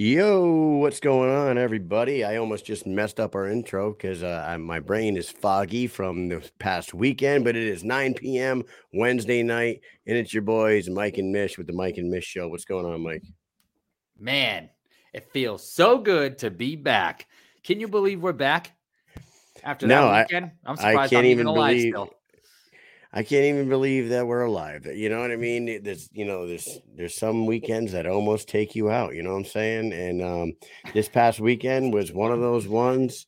Yo, what's going on, everybody? I almost just messed up our intro because uh, my brain is foggy from the past weekend, but it is 9 p.m. Wednesday night, and it's your boys, Mike and Mish, with the Mike and Mish show. What's going on, Mike? Man, it feels so good to be back. Can you believe we're back after that I- weekend? I, am I surprised can't I'm even even alive believe- still. I can't even believe that we're alive. You know what I mean? There's, you know, there's there's some weekends that almost take you out. You know what I'm saying? And um, this past weekend was one of those ones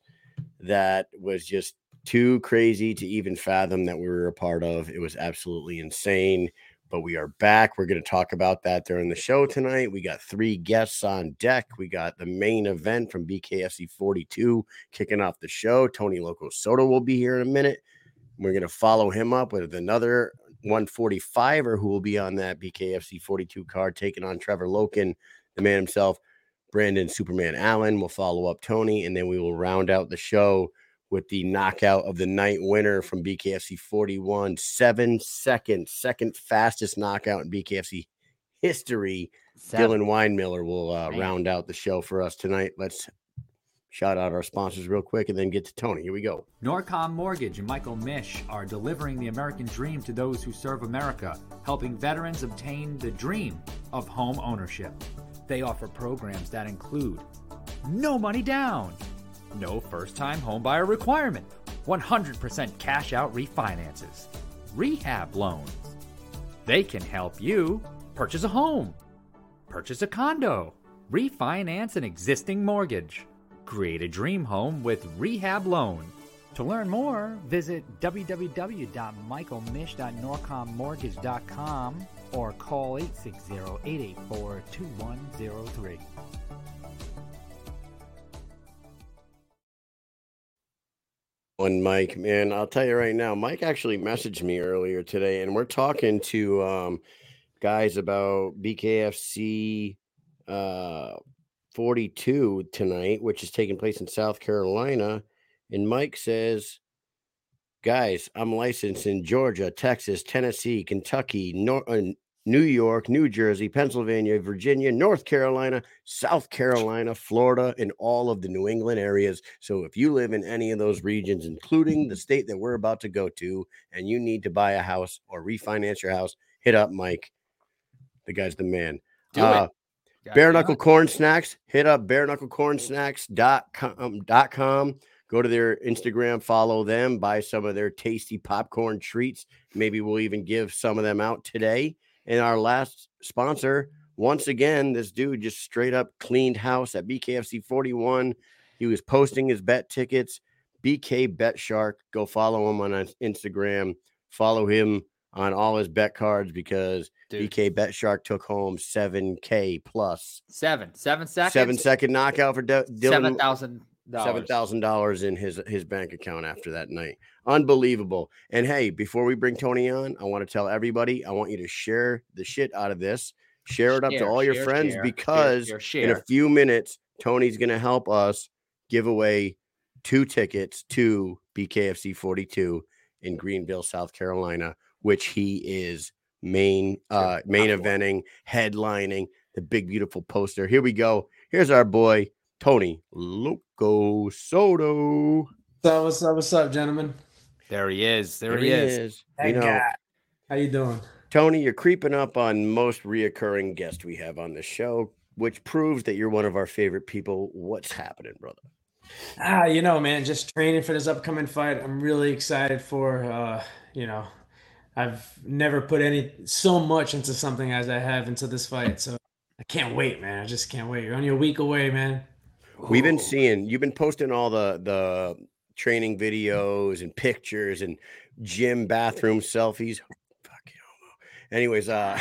that was just too crazy to even fathom that we were a part of. It was absolutely insane. But we are back. We're going to talk about that during the show tonight. We got three guests on deck. We got the main event from BKFC 42 kicking off the show. Tony Loco Soto will be here in a minute. We're going to follow him up with another 145er who will be on that BKFC 42 card, taking on Trevor Loken, the man himself. Brandon Superman Allen We'll follow up Tony, and then we will round out the show with the knockout of the night winner from BKFC 41, seven seconds, second fastest knockout in BKFC history. Seven. Dillon Winemiller will uh, round out the show for us tonight. Let's shout out our sponsors real quick and then get to Tony. Here we go. Norcom Mortgage and Michael Mish are delivering the American dream to those who serve America, helping veterans obtain the dream of home ownership. They offer programs that include no money down, no first time homebuyer requirement, 100% cash out refinances, rehab loans. They can help you purchase a home, purchase a condo, refinance an existing mortgage, create a dream home with rehab loan. To learn more, visit www.michaelmish.norcommortgage.com or call 860-884-2103. one, Mike. Man, I'll tell you right now, Mike actually messaged me earlier today, and we're talking to um, guys about BKFC uh, 42 tonight, which is taking place in South Carolina. And Mike says, Guys, I'm licensed in Georgia, Texas, Tennessee, Kentucky, Nor- uh, New York, New Jersey, Pennsylvania, Virginia, North Carolina, South Carolina, Florida, and all of the New England areas. So if you live in any of those regions, including the state that we're about to go to, and you need to buy a house or refinance your house, hit up Mike. The guy's the man. Do Uh, it. Bare knuckle corn snacks. Hit up bare knuckle corn snacks.com. Dot com. Go to their Instagram, follow them, buy some of their tasty popcorn treats. Maybe we'll even give some of them out today. And our last sponsor, once again, this dude just straight up cleaned house at BKFC 41. He was posting his bet tickets. BK Bet Shark. Go follow him on Instagram. Follow him on all his bet cards because Dude, BK Bet Shark took home 7K plus. seven, seven seconds, Seven second knockout for De- Dillon. seven thousand Seven dollars. thousand dollars in his his bank account after that night. Unbelievable. And hey, before we bring Tony on, I want to tell everybody, I want you to share the shit out of this. Share it up to all your share, friends share, because share, share, in a few minutes, Tony's gonna help us give away two tickets to BKFC 42 in Greenville, South Carolina, which he is main uh main top eventing, headlining, the big beautiful poster. Here we go. Here's our boy Tony Loco Soto. So what's up? What's up, gentlemen? There he is. There, he is. You know, guy. How you doing? Tony, you're creeping up on most reoccurring guests we have on the show, which proves that you're one of our favorite people. What's happening, brother? Ah, you know, man, just training for this upcoming fight. I'm really excited for. Uh, you know, I've never put any so much into something as I have into this fight. So I can't wait, man. I just can't wait. You're only a week away, man. We've been seeing you've been posting all the the training videos and pictures and gym bathroom selfies. Fucking homo. Anyways, uh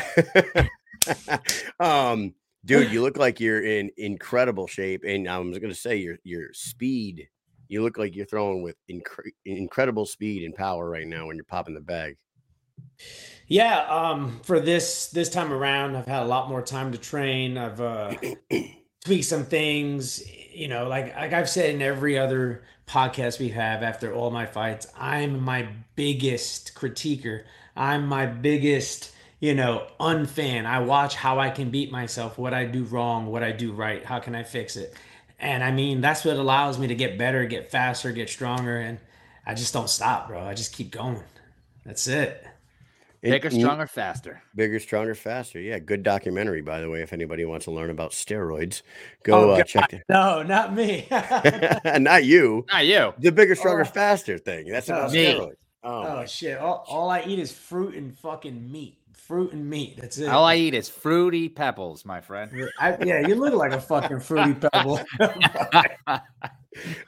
um dude, you look like you're in incredible shape. And I was gonna say your your speed, you look like you're throwing with incre- incredible speed and power right now when you're popping the bag. Yeah, um, for this this time around, I've had a lot more time to train. I've uh, tweaked some things. You know, like like I've said in every other podcast we have after all my fights, I'm my biggest critiquer. I'm my biggest you know, unfan. I watch how I can beat myself, what I do wrong, what I do right, how can I fix it. And I mean, that's what allows me to get better, get faster, get stronger. And I just don't stop, bro. I just keep going. That's it. Bigger, It- stronger, faster. Bigger, stronger, faster. Yeah, good documentary, by the way. If anybody wants to learn about steroids, go Oh, uh, check it. No, not me. Not you. Not you. The bigger, stronger, Oh. faster thing. That's about Me. steroids. Oh, oh shit! All, all I eat is fruit and fucking meat. Fruit and meat. That's it. All I eat is fruity pebbles, my friend. I, yeah, you look like a fucking fruity pebble.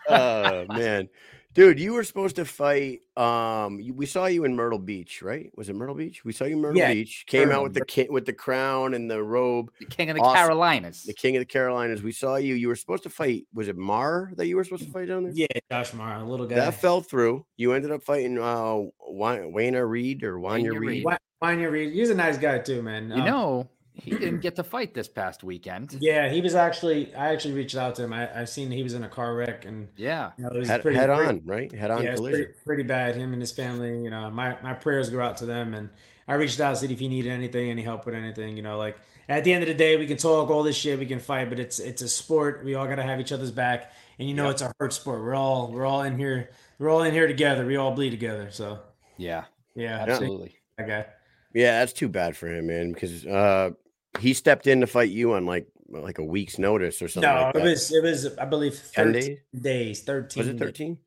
oh man, dude, you were supposed to fight. Um, we saw you in Myrtle Beach, right? Was it Myrtle Beach? We saw you in Myrtle Yeah, Beach. Came out with the ki- with the crown and the robe, The king of the Awesome. Carolinas. the king of the Carolinas. We saw you. You were supposed to fight. Was it Mar that you were supposed to fight down there? yeah, Josh Mar, a little guy. That fell through. You ended up fighting uh Wa- Wayna Reed or Wanya Wanya Reed. Reed. Why, why you read? He's a nice guy too, man. You Um, know, he didn't get to fight this past weekend. Yeah, he was actually. I actually reached out to him. I, I seen he was in a car wreck, and Yeah. you know, it was Head, pretty, head pretty- on, right? Head on yeah, collision. pretty, pretty bad. Him and his family. You know, my my prayers go out to them, and I reached out see if he needed anything, any help with anything. You know, like at the end of the day, we can talk all this shit, we can fight, but it's it's a sport. We all gotta have each other's back, and you know, Yep. it's a hurt sport. We're all we're all in here. We're all in here together. We all bleed together. So Yeah. yeah, Absolutely. that guy. Yeah, that's too bad for him, man. Because uh, he stepped in to fight you on like like a week's notice or something. No, like it was it was I believe 10 13 days. days, thirteen. Was it 13?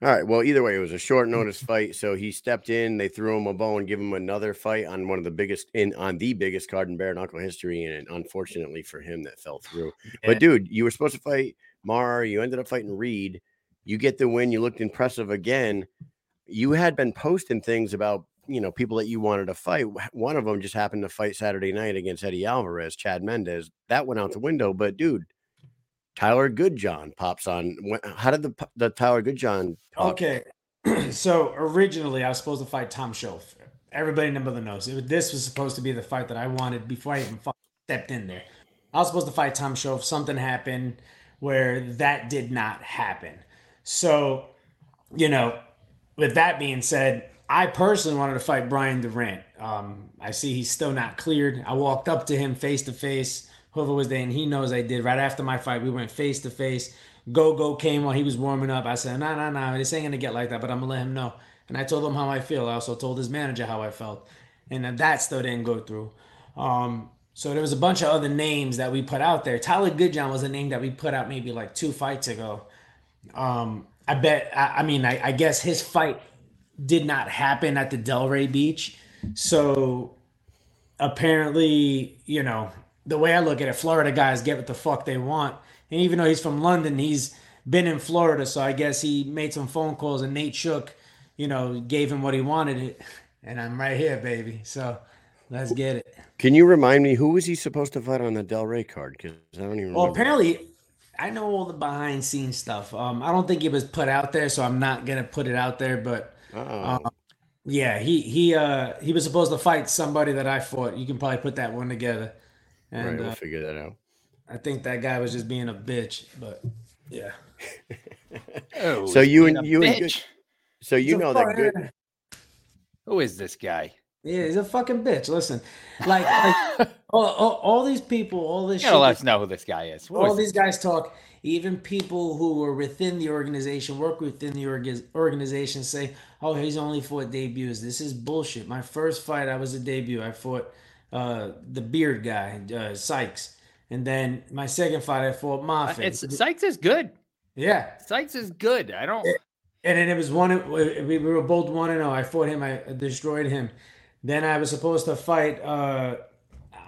All right. Well, either way, it was a short notice fight. So he stepped in. They threw him a bone, give him another fight on one of the biggest in on the biggest card in bare knuckle history, and unfortunately for him, that fell through. Yeah. But dude, you were supposed to fight Mar. You ended up fighting Reed. You get the win. You looked impressive again. You had been posting things about you know people that you wanted to fight. One of them just happened to fight Saturday night against Eddie Alvarez, Chad Mendes. That went out the window. But dude, Tyler Goodjohn pops on. How did the the Tyler Goodjohn? talk? Okay. so originally I was supposed to fight Tom Shoaff. Everybody in the middle knows. It, this was supposed to be the fight that I wanted before I even stepped in there. I was supposed to fight Tom Shoaff. Something happened where that did not happen. So, you know, with that being said, I personally wanted to fight Brian Durant. Um, I see he's still not cleared. I walked up to him face to face, whoever was there, and he knows I did. Right after my fight, we went face to face. Go Go came while he was warming up. I said, no, no, no, this ain't gonna get like that, but I'm gonna let him know. And I told him how I feel. I also told his manager how I felt, and that still didn't go through. Um, so there was a bunch of other names that we put out there. Tyler Goodjohn was a name that we put out maybe like two fights ago. Um, I bet. I, I mean, I, I guess his fight did not happen at the Delray Beach. So apparently, you know, the way I look at it, Florida guys get what the fuck they want. And even though he's from London, he's been in Florida. So I guess he made some phone calls and Nate Shook, you know, gave him what he wanted. It. And I'm right here, baby. So let's get it. Can you remind me who was he supposed to fight on the Delray card? Because I don't even. Well, remember. apparently, I know all the behind scenes stuff. Um, I don't think it was put out there, so I'm not gonna put it out there. But Oh, yeah, he he uh he was supposed to fight somebody that I fought. You can probably put that one together. right. And We'll uh, figure that out. I think that guy was just being a bitch. But yeah, Oh, So you and- a you and Good- So you He's know that good. Who is this guy? Yeah, he's a fucking bitch. Listen, like, like all, all, all these people, all this You shit. gotta let us know who this guy is. Who all these this? guys talk even people who were within the organization work within the orga- organization say oh he's only fought debuts this is bullshit my first fight i was a debut i fought uh, the beard guy uh, sykes and then my second fight i fought Uh, Moffitt. It's Sykes is good. yeah Sykes is good. I don't. and then it was one we we were both one and oh i fought him i destroyed him then i was supposed to fight uh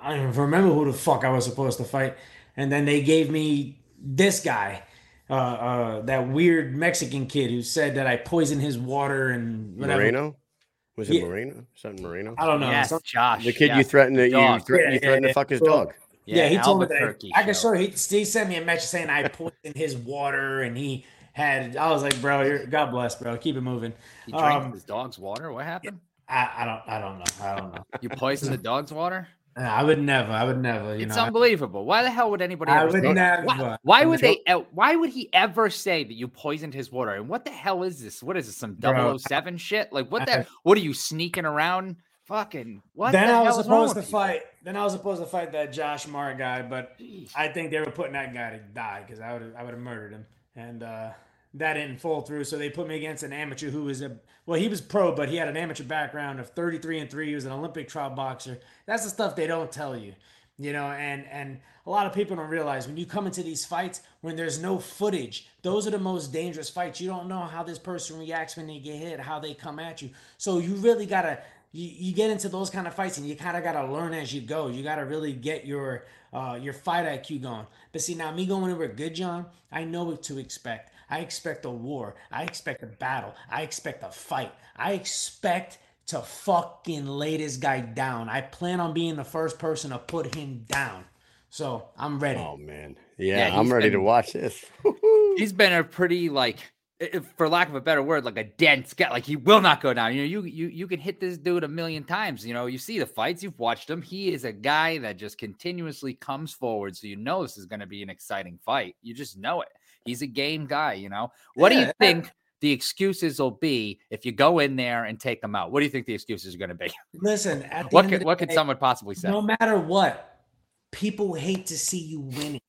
i don't remember who the fuck i was supposed to fight and then they gave me this guy uh uh that weird mexican kid who said that i poisoned his water and whatever Moreno? Was it Yeah. Moreno? Something Moreno? i don't know yes, some- Josh. The kid you threatened to you, dog. thre- Yeah, you threatened yeah. to fuck his Well, dog. yeah, he told me that i can show. show he, he sent me a message saying i poisoned his water and he had i was like bro you're, god bless bro keep it moving He drank um, his dog's water. What happened? I, I don't i don't know i don't know You poisoned the dog's water? I would never. I would never. You It's know, unbelievable. Why the hell would anybody I ever would say never. Why, why would they? Why would he ever say that you poisoned his water? And what the hell is this? What is this? Some Bro, 007 shit? Like what the? What are you sneaking around fucking what? then the I was hell is wrong supposed to you? fight. Then I was supposed to fight that Josh Mart guy, but I think they were putting that guy to die because I would I would have murdered him, and uh, that didn't fall through. So they put me against an amateur who was a well, he was pro, but he had an amateur background of 33 and three. He was an Olympic trial boxer. That's the stuff they don't tell you, you know. And and a lot of people don't realize when you come into these fights when there's no footage, those are the most dangerous fights. You don't know how this person reacts when they get hit, how they come at you. So you really gotta you, you get into those kind of fights and you kind of got to learn as you go. You got to really get your uh, your fight IQ going. But see, now me going over good, John, I know what to expect. I expect a war. I expect a battle. I expect a fight. I expect to fucking lay this guy down. I plan on being the first person to put him down. So I'm ready. Oh man, yeah, Yeah, I'm he's ready to watch this. He's been a pretty like, if- for lack of a better word, like a dense guy. Like he will not go down. You know, you you you can hit this dude a million times. You know, you see the fights, you've watched him. He is a guy that just continuously comes forward. So you know this is going to be an exciting fight. You just know it. He's a game guy. You know. What do you think? The excuses will be if you go in there and take them out. What do you think the excuses are going to be? Listen, at the What could what could someone possibly say? No matter what, people hate to see you winning.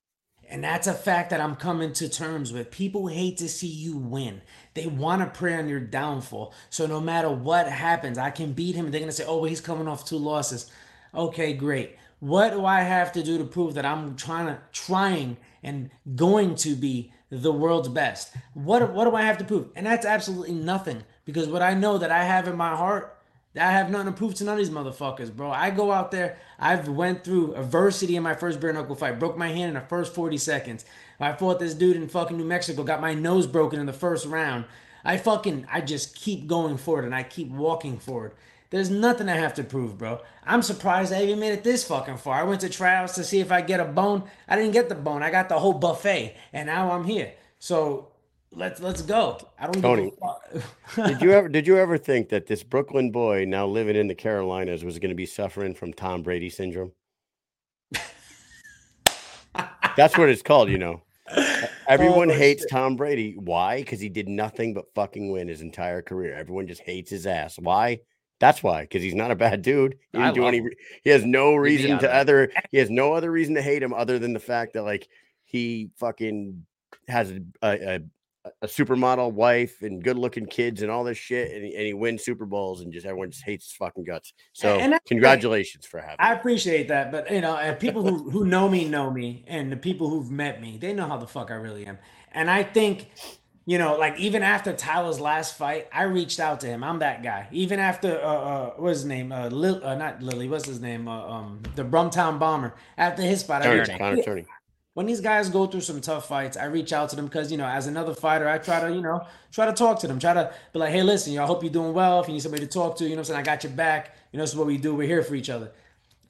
And that's a fact that I'm coming to terms with. People hate to see you win. They want to prey on your downfall. So no matter what happens, I can beat him. They're going to say, oh, well, he's coming off two losses. Okay, great. What do I have to do to prove that I'm trying to trying and going to be the world's best? What what do I have to prove? And that's absolutely nothing because what I know that I have in my heart that I have nothing to prove to none of these motherfuckers, bro. I go out there. I've went through adversity in my first bare knuckle fight. Broke my hand in the first 40 seconds. I fought this dude in fucking New Mexico. Got my nose broken in the first round. I fucking I just keep going forward and I keep walking forward. There's nothing I have to prove, bro. I'm surprised I even made it this fucking far. I went to tryouts to see if I get a bone. I didn't get the bone. I got the whole buffet, and now I'm here. So let's let's go. I don't Tony, give a fuck. did you ever did you ever think that this Brooklyn boy now living in the Carolinas was going to be suffering from Tom Brady syndrome? That's what it's called, you know. Everyone Oh, hates shit. Tom Brady. Why? Because he did nothing but fucking win his entire career. Everyone just hates his ass. Why? That's why. Because he's not a bad dude. He I didn't do any. him. He has no reason to other. He has no other reason to hate him other than the fact that like he fucking has a a, a, supermodel wife and good looking kids and all this shit, and he, and he wins Super Bowls and just everyone just hates his fucking guts. So and great. congratulations for having. I appreciate that, but you know, people who who know me know me, and the people who've met me, they know how the fuck I really am. And I think, you know, like even after Tyler's last fight, I reached out to him. I'm that guy. Even after uh, uh what's his name? Uh, Lil, uh not Lily. What's his name? Uh, um, the Brumtown Bomber. After his fight, I reached Connor when these guys go through some tough fights, I reach out to them because you know, as another fighter, I try to you know try to talk to them, try to be like, hey, listen, you know, I hope you're doing well. If you need somebody to talk to, you know, what I'm saying I got your back. You know, this is what we do. We're here for each other,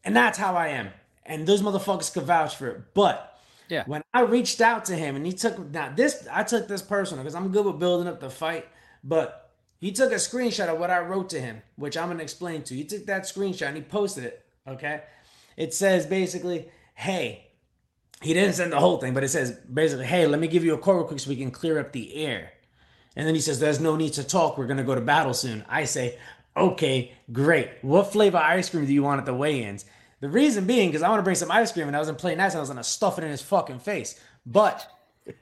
and that's how I am. And those motherfuckers could vouch for it. But Yeah. when I reached out to him and he took now this, I took this personal because I'm good with building up the fight, but. He took a screenshot of what I wrote to him, which I'm gonna explain to you. He took that screenshot and he posted it. Okay, it says basically, "Hey, he didn't send the whole thing, but it says basically, hey, let me give you a call real quick so we can clear up the air. And then he says, there's no need to talk. We're to go to battle soon. I say, okay, great. What flavor ice cream do you want at the weigh ins? The reason being, because I want to bring some ice cream and I wasn't playing nice and I was going to stuff it in his fucking face. But,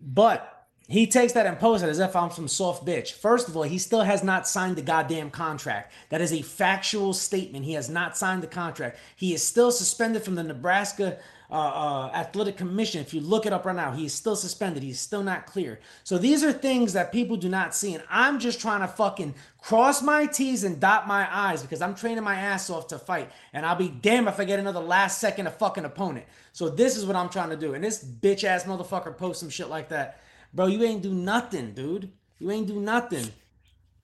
but he takes that and posts it as if I'm some soft bitch. First of all, he still has not signed the goddamn contract. That is a factual statement. He has not signed the contract. He is still suspended from the Nebraska uh, uh, Athletic Commission. If you look it up right now, he's still suspended. He's still not clear. So these are things that people do not see. And I'm just trying to fucking cross my T's and dot my I's because I'm training my ass off to fight. And I'll be damned if I get another last second of fucking opponent. So this is what I'm trying to do. And this bitch ass motherfucker posts some shit like that. Bro, you ain't do nothing, dude. You ain't do nothing.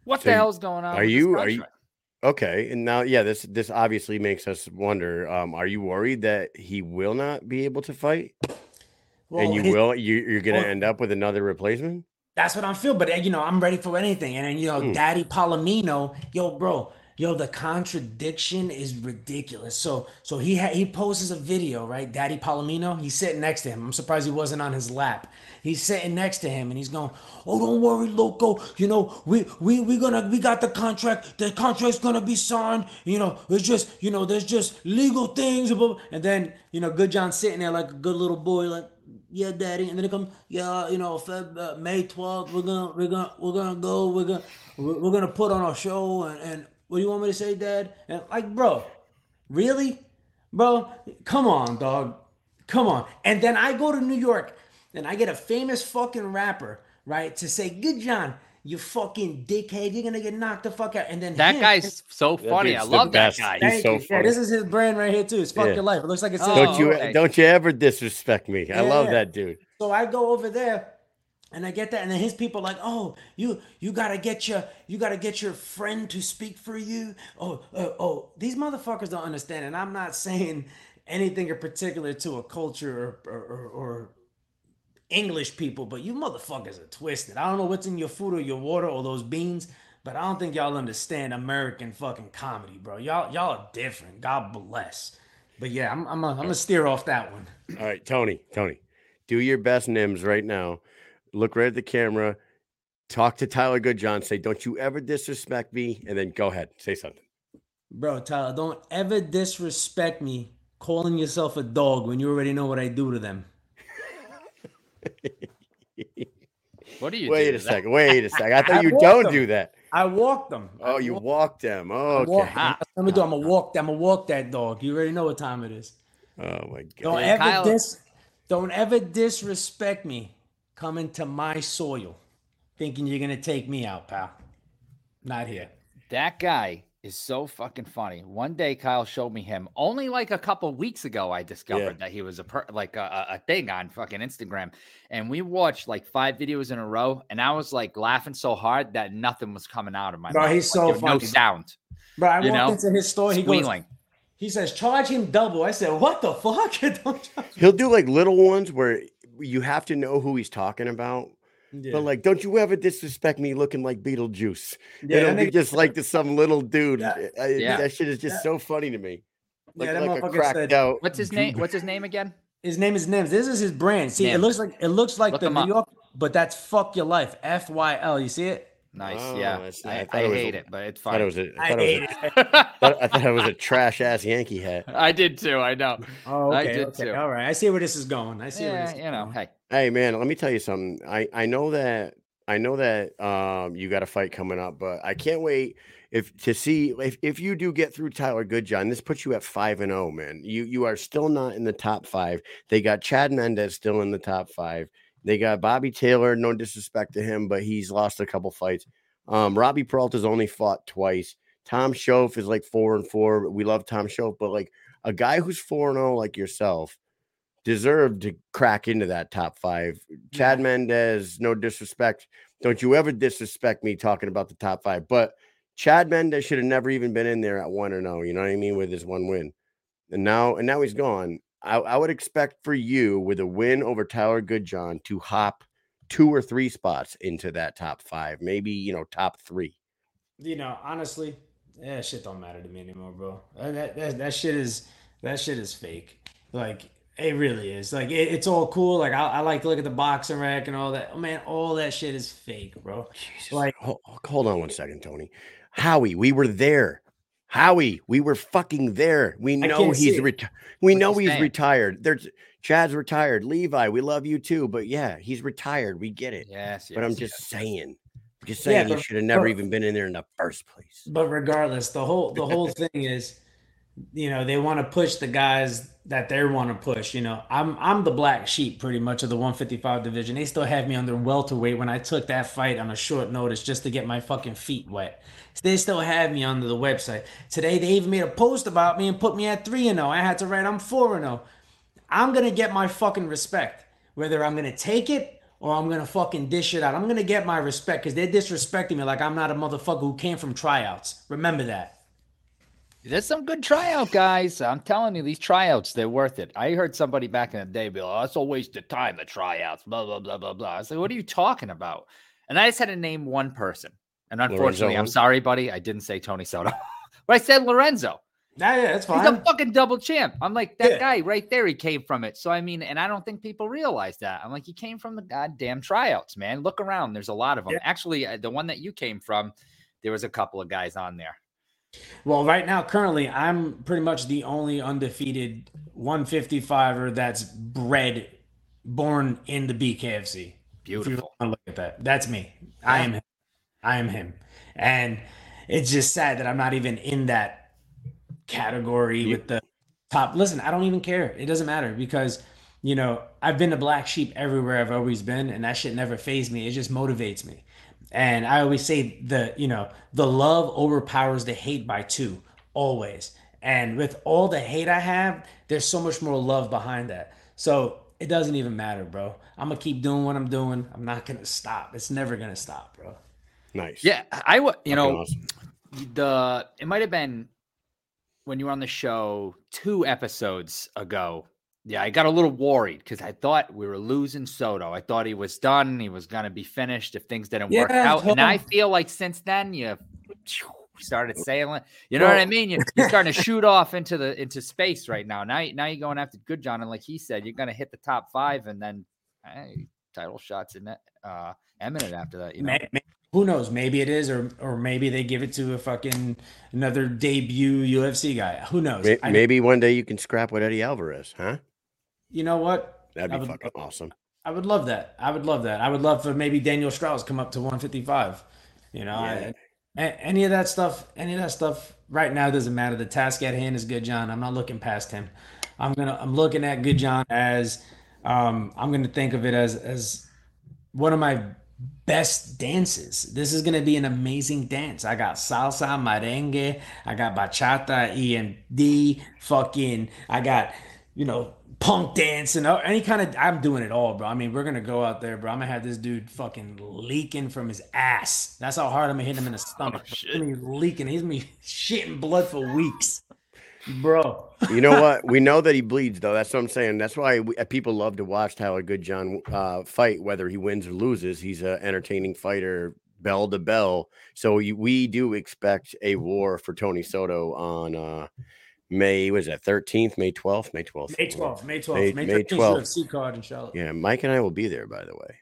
What So the hell's going on? are with this you- are you- contract? Okay, and now yeah, this this obviously makes us wonder. Um, are you worried that he will not be able to fight, Well, and you his- will you you're gonna well- end up with another replacement? That's what I'm feeling. But uh, you know, I'm ready for anything. And then you know, Hmm. Daddy Palomino, yo, bro, yo, the contradiction is ridiculous. So, so he ha- he poses a video, right? Daddy Palomino, he's sitting next to him. I'm surprised he wasn't on his lap. He's sitting next to him, and he's going, "Oh, don't worry, loco. You know, we we we gonna we got the contract. The contract's gonna be signed. You know, it's just you know, there's just legal things." And then you know, Goodjohn sitting there like a good little boy, like yeah, daddy. And then it comes, yeah, you know, Feb, uh, May 12th, we're gonna, we're gonna, we're gonna go, we're gonna, we're, we're gonna put on a show. And, and what do you want me to say, dad? And like, bro, really, bro, come on, dog, come on. And then I go to New York and I get a famous fucking rapper, right, to say, Goodjohn. You fucking dickhead! You're gonna get knocked the fuck out. And then that him- guy's so funny. I love that best. guy. He's Thank so you. Yeah, funny. this is his brand right here too. It's fuck Yeah. your life. It looks like it's Oh, Don't you okay. don't you ever disrespect me. I love that dude. So I go over there and I get that, and then his people like, oh, you you gotta get your you gotta get your friend to speak for you. Oh, uh, oh, these motherfuckers don't understand, and I'm not saying anything in particular to a culture or or, or, English people, but you motherfuckers are twisted. I don't know what's in your food or your water or those beans, but I don't think y'all understand American fucking comedy, bro. Y'all y'all are different. God bless. But yeah, I'm I'm gonna steer off that one. All right, Tony, Tony, do your best Nims right now. Look right at the camera. Talk to Tyler Goodjohn. Say, "Don't you ever disrespect me," and then go ahead, say something. Bro, Tyler, don't ever disrespect me calling yourself a dog when you already know what I do to them. What do you Wait do a to that? second. Wait a second. I thought I you don't them. do that. I walk them. Oh, I you walk, walk them. Oh, I okay. walk them. Ah. That's what I'm gonna do. I'm gonna walk. I'm gonna walk that dog. You already know what time it is. Oh my Don't god. Ever Kyle- dis. Don't ever disrespect me coming to my soil, thinking you're gonna take me out, pal. Not here. That guy is so fucking funny. One day, Kyle showed me him. Only like a couple weeks ago, I discovered that he was a per- like a, a a thing on fucking Instagram, and we watched like five videos in a row, and I was like laughing so hard that nothing was coming out of my Bro, mouth. he's Like, so there was no sound. Bro, I You walked know? into his store. He goes. He says, "Charge him double." I said, "What the fuck? Don't charge He'll do like little ones where you have to know who he's talking about. Yeah. But like, don't you ever disrespect me looking like Beetlejuice? Yeah, It'll be just like to some little dude. Yeah. Eh, I- Yeah. That shit is just Yeah. so funny to me. Like, Yeah, that like a cracked said- out. What's his name? What's his name again? His name is Nims. This is his brand. See, it looks like it looks like Look the New up. York, but that's fuck your life. F Y L. You see it? Nice. Oh, yeah. I. I I, it was a- hate it, but it's I thought it fine. was a. I I thought, it hate was it. a, thought- I thought it was a trash ass Yankee hat. I did too. I know. Oh, I okay. did okay. too. All right. I see where this is going. I see where this you know. Hey, Hey man, let me tell you something. I I know that I know that um you got a fight coming up, but I can't wait if to see if, if you do get through Tyler Goodjohn. This puts you at five and zero, man. You you are still not in the top five. They got Chad Mendes still in the top five. They got Bobby Taylor. No disrespect to him, but he's lost a couple fights. Um, Robbie Peralta's only fought twice. Tom Shoaff is like four and four. We love Tom Shoaff, but like a guy who's four and zero like yourself deserved to crack into that top five. Chad Mendes, no disrespect. Don't you ever disrespect me talking about the top five. But Chad Mendes should have never even been in there at one or no. You know what I mean? With his one win. And now and now he's gone. I, I would expect for you with a win over Tyler Goodjohn to hop two or three spots into that top five, maybe you know, top three. You know, honestly, that shit don't matter to me anymore, bro. Uh, That that, that shit is that shit is fake. Like it really is. Like it, it's all cool. Like I, I like to look at the boxing rack and all that. Oh, man, all that shit is fake, bro. Like Hold, hold on one second, Tony. Howie, we were there. Howie, we were fucking there. We know he's it. reti- we know he's saying? retired. There's Chad's retired. Levi, we love you too, but yeah, he's retired. We get it. yes, but I'm yes, just yes. saying. I'm just Yeah, saying he should have never but- even been in there in the first place. But regardless, the whole the whole thing is, you know, they want to push the guys that they want to push. You know, I'm I'm the black sheep pretty much of the 155 division. They still have me under welterweight when I took that fight on a short notice just to get my fucking feet wet. They still have me under the website. Today they even made a post about me and put me at 3 and 0. I had to write I'm 4 and 0. I'm going to get my fucking respect. Whether I'm going to take it or I'm going to fucking dish it out. I'm going to get my respect cuz they're disrespecting me like I'm not a motherfucker who came from tryouts. Remember that. There's some good tryout guys. I'm telling you, these tryouts, they're worth it. I heard somebody back in the day be like, oh, it's a waste of time, the tryouts, blah, blah, blah, blah, blah. I was like, what are you talking about? And I just had to name one person. And unfortunately, I'm sorry, buddy. I didn't say Tony Soto. but I said Lorenzo. Yeah, yeah, that's fine. He's a fucking double champ. I'm like that Yeah. guy right there. He came from it. So I mean, and I don't think people realize that. I'm like, he came from the goddamn tryouts, man. Look around. There's a lot of them. Yeah. Actually, uh, the one that you came from, there was a couple of guys on there. Well, right now, currently, I'm pretty much the only undefeated 155er that's bred, born in the BKFC. If you Beautiful. want to look at that, that's me. I am him. I am him. And it's just sad that I'm not even in that category You- with the top. Listen, I don't even care. It doesn't matter because, you know, I've been a black sheep everywhere I've always been, and that shit never phased me. It just motivates me. And I always say the, you know, the love overpowers the hate by two, always. And with all the hate I have, there's so much more love behind that. So it doesn't even matter, bro. I'm gonna keep doing what I'm doing. I'm not gonna stop. It's never gonna stop, bro. Nice. Yeah, I would. You Fucking know, awesome. the it might have been when you were on the show two episodes ago. Yeah, I got a little worried because I thought we were losing Soto. I thought he was done. He was going to be finished if things didn't work Yeah, out. And I feel like since then you started sailing. You know what I mean? You, you're starting to shoot off into the into space right now. Now, now you're going after Goodjohn, and like he said, you're going to hit the top five, and then hey, title shots in that uh, eminent after that. You know, May- may- who knows? Maybe it is, or or maybe they give it to a fucking another debut UFC guy. Who knows? May- I- Maybe one day you can scrap with Eddie Alvarez, huh? you know what? That'd be would- fucking awesome. I would love that. I would love that. I would love for maybe Daniel Straus come up to 155. You know, Yeah. I, any of that stuff, any of that stuff right now doesn't matter. The task at hand is Goodjohn. I'm not looking past him. I'm gonna I'm looking at Goodjohn as um I'm gonna think of it as as one of my best dances. This is gonna be an amazing dance. I got salsa, merengue, I got bachata, EMD, fucking, I got you know punk dance and any kind of. I'm doing it all, bro. I mean, we're gonna go out there, bro. I'm gonna have this dude fucking leaking from his ass. That's how hard I'm gonna hit him in the stomach. Oh, shit. He's leaking. He's gonna be shitting blood for weeks, bro. You know what? We know that he bleeds, though. That's what I'm saying. That's why we, uh, people love to watch Tyler Goodjohn uh, fight, whether he wins or loses. He's an entertaining fighter, bell to bell. So we do expect a war for Tony Soto on uh, May. Was that 13th? May 12th? May 12th. May 12th, May 12th, May- May, May 13th 12th. UFC card in Charlotte. Yeah, Mike and I will be there. By the way,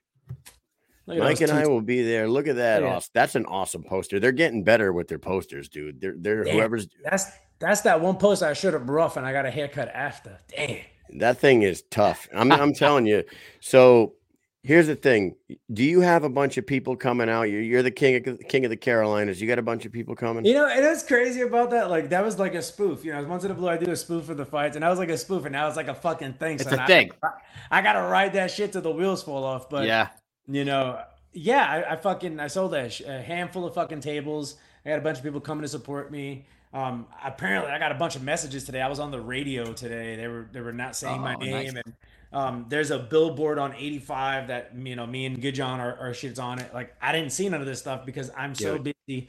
Mike and I will be there. Look at that! Look at That's an awesome poster. They're getting better with their posters, dude. They're they're Damn. whoever's That's that's that one post I should have rough and I got a haircut after. Damn. That thing is tough. I'm I'm telling you. So here's the thing. Do you have a bunch of people coming out? You're, you're the king of the king of the Carolinas. You got a bunch of people coming? You know, and it's crazy about that. Like that was like a spoof. You know, once in a blue, I do a spoof for the fights, and that was like a spoof, and now it's like a fucking thing. It's so a thing. I, I gotta ride that shit till the wheels fall off. But yeah, you know, yeah, I, I fucking I sold a, sh- a handful of fucking tables. I had a bunch of people coming to support me. Um, apparently, I got a bunch of messages today. I was on the radio today. They were they were not saying my Oh, nice. name, and um, there's a billboard on 85 that you know me and Goodjohn are, are shits on it. Like I didn't see none of this stuff because I'm so busy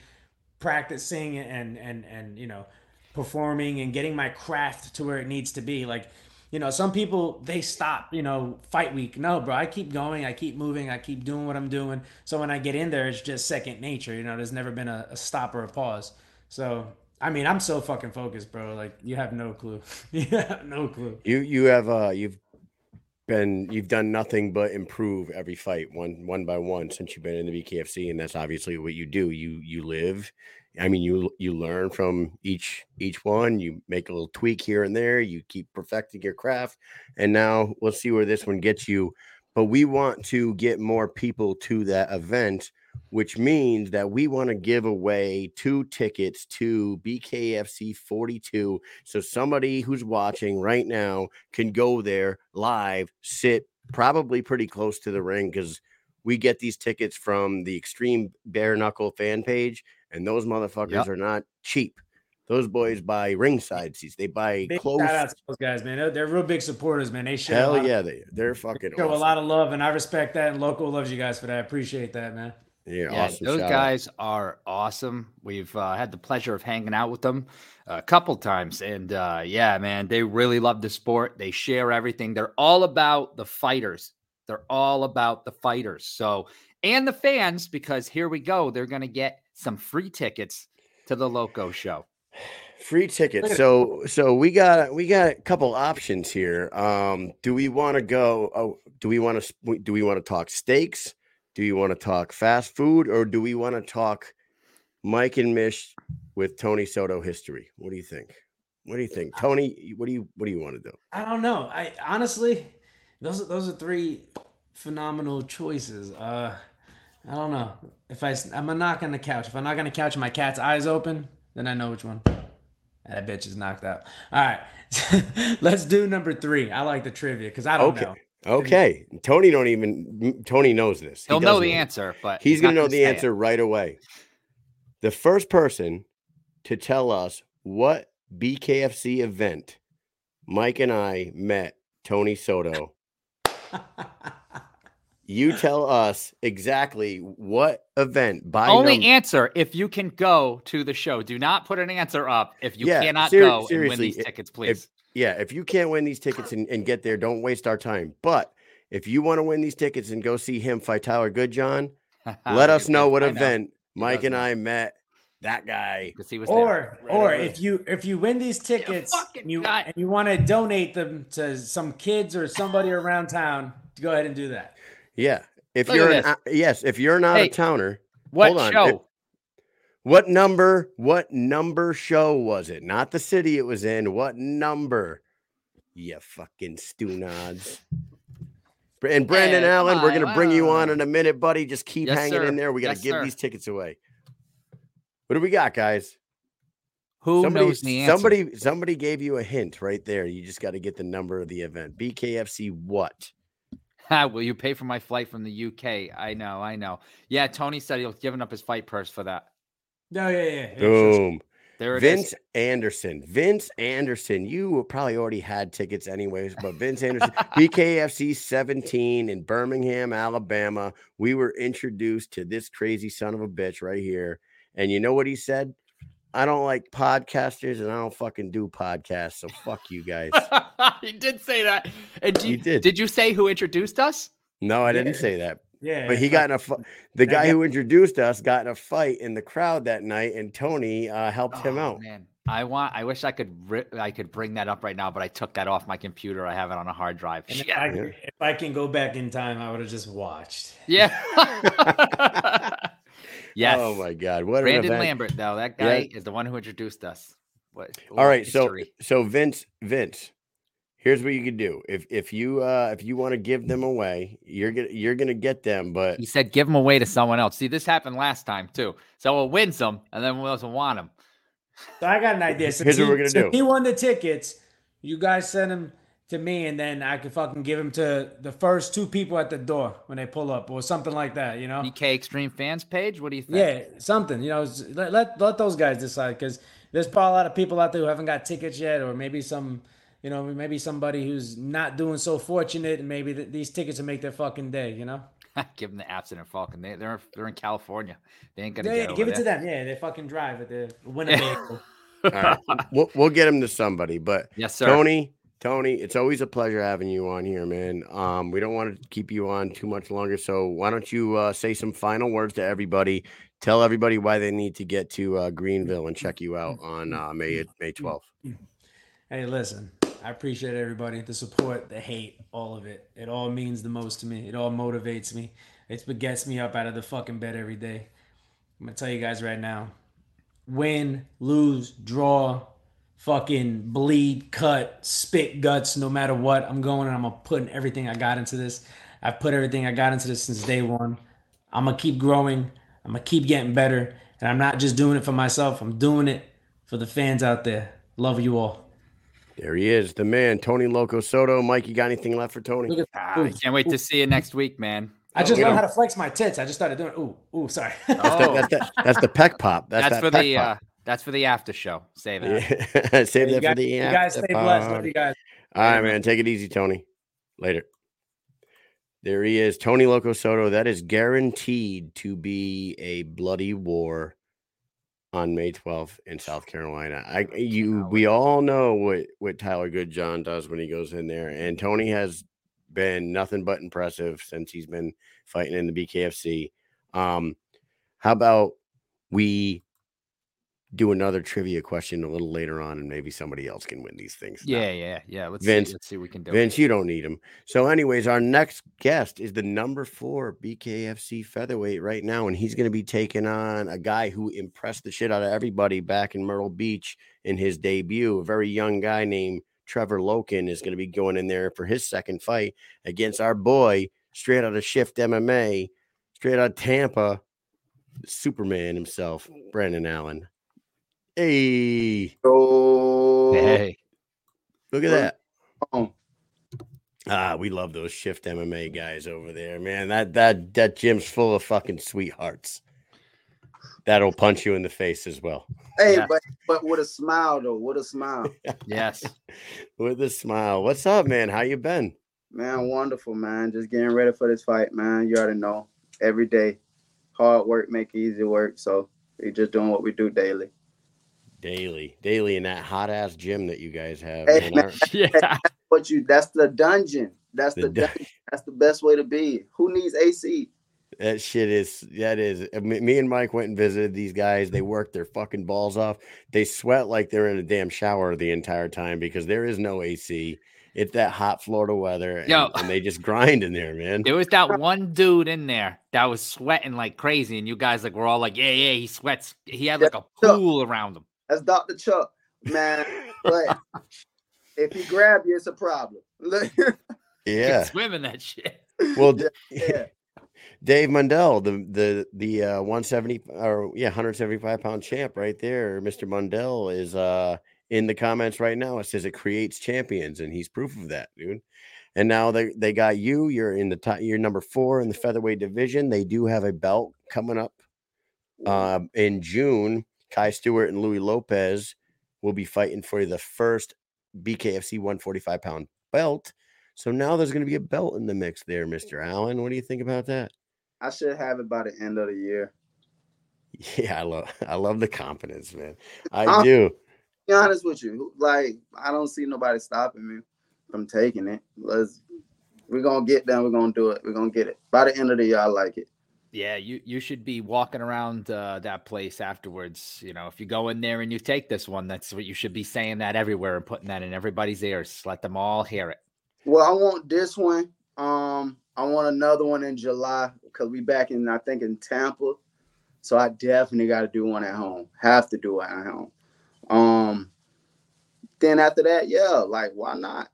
practicing and and and you know performing and getting my craft to where it needs to be. Like you know, some people they stop, you know, fight week. No, bro, I keep going, I keep moving, I keep doing what I'm doing. So when I get in there, it's just second nature. You know, there's never been a, a stop or a pause. So I mean, I'm so fucking focused, bro. Like you have no clue. have no clue. You you have uh you've been you've done nothing but improve every fight one one by one since you've been in the BKFC, and that's obviously what you do. You you live. I mean, you you learn from each each one. You make a little tweak here and there. You keep perfecting your craft, and now we'll see where this one gets you. But we want to get more people to that event, which means that we want to give away two tickets to BKFC 42. So somebody who's watching right now can go there live, sit probably pretty close to the ring because we get these tickets from the Extreme Bare Knuckle fan page, and those motherfuckers Yep. are not cheap. Those boys buy ringside seats. They buy Big close. shout out to those guys, man. They're, they're real big supporters, man. They show a Hell lot of- yeah, they they're fucking show a lot of love, and I respect that. And local loves you guys for that. I appreciate that, man. yeah, yeah, awesome. those shout out. guys are awesome. We've uh, had the pleasure of hanging out with them a couple times, and uh, yeah, man, they really love the sport. They share everything. They're all about the fighters. They're all about the fighters. So and the fans, because here we go. They're gonna get some free tickets to the Loco show. Free tickets. So so we got we got a couple options here. Um, do we want to go? Oh, do we want to do we want to talk steaks? Do you want to talk fast food, or do we want to talk Mike and Mish with Tony Soto history? What do you think? What do you think, Tony? What do you what do you want to do? I don't know. I honestly, those are those are three phenomenal choices. Uh, I don't know if I I'm a knock on the couch. If I'm knock on the couch and my cat's eyes open, then I know which one. That bitch is knocked out. All right, let's do number three. I like the trivia because I don't Okay. know. Okay, Tony don't even Tony knows this. He He'll know does the answer, but He's not gonna know the say it. answer right away. The first person to tell us what BKFC event Mike and I met Tony Soto. You tell us exactly what event by Only num- answer if you can go to the show. Do not put an answer up if you Yeah, cannot seri- go and win seriously, these tickets, please. yeah, if you can't win these tickets and, and get there, don't waste our time. But if you want to win these tickets and go see him fight Tyler Goodjohn, let us know what I event Mike and. I met that guy. because he was there. Or Right or away. if you if you win these tickets and you guy. and you want to donate them to some kids or somebody around town, go ahead and do that. Yeah. If Look you're an, this. out- yes, if you're not out Hey, of towner, What hold on, show? it- what number? What number show was it? Not the city it was in. What number? You fucking stew nods. And Brandon Hey, come Allen, we're gonna bring you on in a minute, buddy. Just keep Yes, hanging sir. in there. We gotta Yes, give sir. these tickets away. What do we got, guys? Who somebody, knows the answer? somebody, somebody gave you a hint right there. You just got to get the number of the event. BKFC what? Ha, Will you pay for my flight from the UK? I know, I know. Yeah, Tony said he'll given up his fight purse for that. No, yeah, yeah. yeah, sure, sure. Boom. There it is. Vince Anderson. Vince Anderson. You probably already had tickets anyways, but Vince Anderson, BKFC 17 in Birmingham, Alabama. We were introduced to this crazy son of a bitch right here. And you know what he said? I don't like podcasters and I don't fucking do podcasts. So fuck you guys. he did say that. And do He you, did. Did you say who introduced us? No, I didn't Yeah. say that. Yeah, But he fuck. got in a fu- the guy guy- who introduced us got in a fight in the crowd that night, and Tony uh, helped him Oh, out. Man, I want. I wish I could. Ri- I could bring that up right now, but I took that off my computer. I have it on a hard drive. And if, I, Yeah. if I can go back in time, I would have just watched. Yeah. yes. Oh my god, what an Brandon event. Lambert, though, that Yeah. guy is the one who introduced us. What? What right, so history. so Vince, Vince, here's what you could do. If if you uh if you want to give them away, you're gonna you're gonna get them, but he said, "Give them away to someone else." See, this happened last time too. So we'll win some, and then we also want them. So I got an idea. So Here's what we're gonna so do. He won the tickets. You guys send them to me, and then I could fucking give them to the first two people at the door when they pull up, or something like that. You know? BK Extreme Fans page. What do you think? Yeah, something. You know, let let, let those guys decide because there's probably a lot of people out there who haven't got tickets yet, or maybe some, you know, maybe somebody who's not doing so fortunate, and maybe th- these tickets will make their fucking day. You know? Give them the absent Falcon. They, they're they're in California. They ain't gonna Yeah, get yeah, give it to them. Yeah, they fucking drive at the Winnebago. all right, we'll we'll get them to somebody. But Yes, sir. Tony, Tony, it's always a pleasure having you on here, man. Um, we don't want to keep you on too much longer, so why don't you uh, say some final words to everybody? Tell everybody why they need to get to uh, Greenville and check you out on uh, May May twelfth. Hey, listen, I appreciate everybody, the support, the hate, all of it. It all means the most to me. It all motivates me. It's what gets me up out of the fucking bed every day. I'm gonna tell you guys right now win, lose, draw, fucking bleed, cut, spit guts, no matter what. I'm going and I'm gonna put everything I got into this. I've put everything I got into this since day one. I'm gonna keep growing. I'm gonna keep getting better. And I'm not just doing it for myself, I'm doing it for the fans out there. Love you all. There he is, the man, Tony Loco Soto. Mike, you got anything left for Tony? Look at Ah, I can't wait to see you next week, man. I just we learned how to flex my tits. I just started doing. Ooh, ooh, sorry. That's, Oh. the, that's, the, that's the peck pop. That's, That's, that for peck the pop. uh, that's for the after show. Save that. Yeah. Save you that guys, for the you after guys stay blessed. Love you guys. All right, man. Take it easy, Tony. Later. There he is, Tony Loco Soto. That is guaranteed to be a bloody war on May 12th in South Carolina. I you we all know what what Tyler Goodjohn does when he goes in there, and Tony has been nothing but impressive since he's been fighting in the BKFC. Um, how about we do another trivia question a little later on, and maybe somebody else can win these things. Yeah, yeah, yeah. Let's Vince- see. Let's see what we can do. Vince, you don't need him. So, anyways, our next guest is the number four BKFC featherweight right now, and he's going to be taking on a guy who impressed the shit out of everybody back in Myrtle Beach in his debut. A very young guy named Trevor Loken is going to be going in there for his second fight against our boy, straight out of Shift MMA, straight out of Tampa, Superman himself, Brandon Allen. Hey, Oh, Hey, look at that. oh, Ah, we love those shift MMA guys over there, man. That that that gym's full of fucking sweethearts. That'll punch you in the face as well. hey, Yeah. but but with a smile though, with a smile, yes. With a smile. What's up, man? How you been? man. Wonderful, man. Just getting ready for this fight, man. You already know. Every day, hard work make easy work. So we just doing what we do daily. Daily, daily in that hot ass gym that you guys have. Hey, man. Our- Yeah. But you, that's the dungeon. That's the the, dun- dungeon. That's the best way to be. Who needs AC? that shit is that is. Uh, me and Mike went and visited these guys. They work their fucking balls off. They sweat like they're in a damn shower the entire time because there is no AC. It's that hot Florida weather, and, Yo. and they just grind in there, man. There was that one dude in there that was sweating like crazy, and you guys like were all like, "Yeah, yeah, he sweats." He had like a pool around him. That's Dr. Chuck, man. But if he grab you, it's a problem. Look, He could Yeah. Swimming that shit. Well, yeah. Dave Mundell, the the the uh, 170 or yeah 175 pound champ right there, Mr. Mundell is uh in the comments right now. It says it creates champions, and he's proof of that, dude. And now they they got you. You're in the top. You're number four in the featherweight division. They do have a belt coming up um, in June. Kai Stewart and Louis Lopez will be fighting for the first BKFC 145 pound belt. So now there's going to be a belt in the mix there, Mr. Allen. What do you think about that? I should have it by the end of the year. Yeah, I love I love the confidence, man. I Uh, do. be honest with you, like I don't see nobody stopping me from taking it. Let's we're gonna get done, we're gonna do it, we're gonna get it. By the end of the year, I like it. Yeah, you you should be walking around uh, that place afterwards. You know, if you go in there and you take this one, that's what you should be saying that everywhere and putting that in everybody's ears. Let them all hear it. Well, I want this one. Um, I want another one in July because we back in I think in Tampa. So I definitely gotta do one at home. Have to do it at home. Um then after that, yeah, like why not?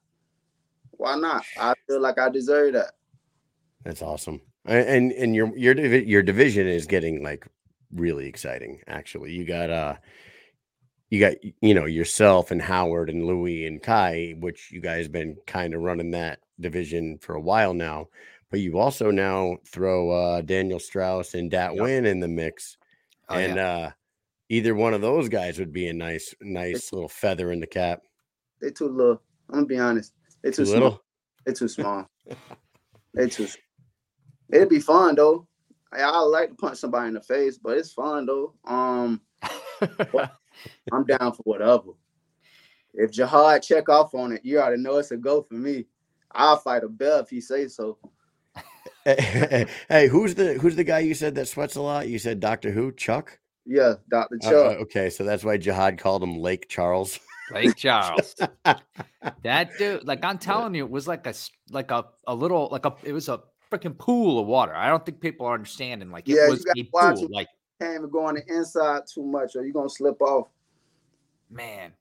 Why not? I feel like I deserve that. That's awesome. And and your your your division is getting like really exciting. Actually, you got uh, you got you know yourself and Howard and Louis and Kai, which you guys been kind of running that division for a while now. But you also now throw uh Daniel Straus and Dat Yep. Win in the mix, Oh, and yeah. uh, either one of those guys would be a nice nice little feather in the cap. They too little. I'm gonna be honest. They Too too, little. small. They too small. they too. s- It'd be fun though. I, I like to punch somebody in the face, but it's fun though. Um, I'm down for whatever. If Jihad check off on it, you already know it's a go for me. I'll fight a bear if he say so. hey, who's the who's the guy you said that sweats a lot? You said Doctor Who, Chuck. Yeah, Dr. Uh, Chuck. uh, okay, so that's why Jihad called him Lake Charles. Lake Charles. that dude, like I'm telling you, it was like a s- like a a little like a it was a freaking pool of water. I don't think people are understanding. Like it Yeah, you was gotta a pool. Like Can't even go on the inside too much, or you're gonna slip off. man,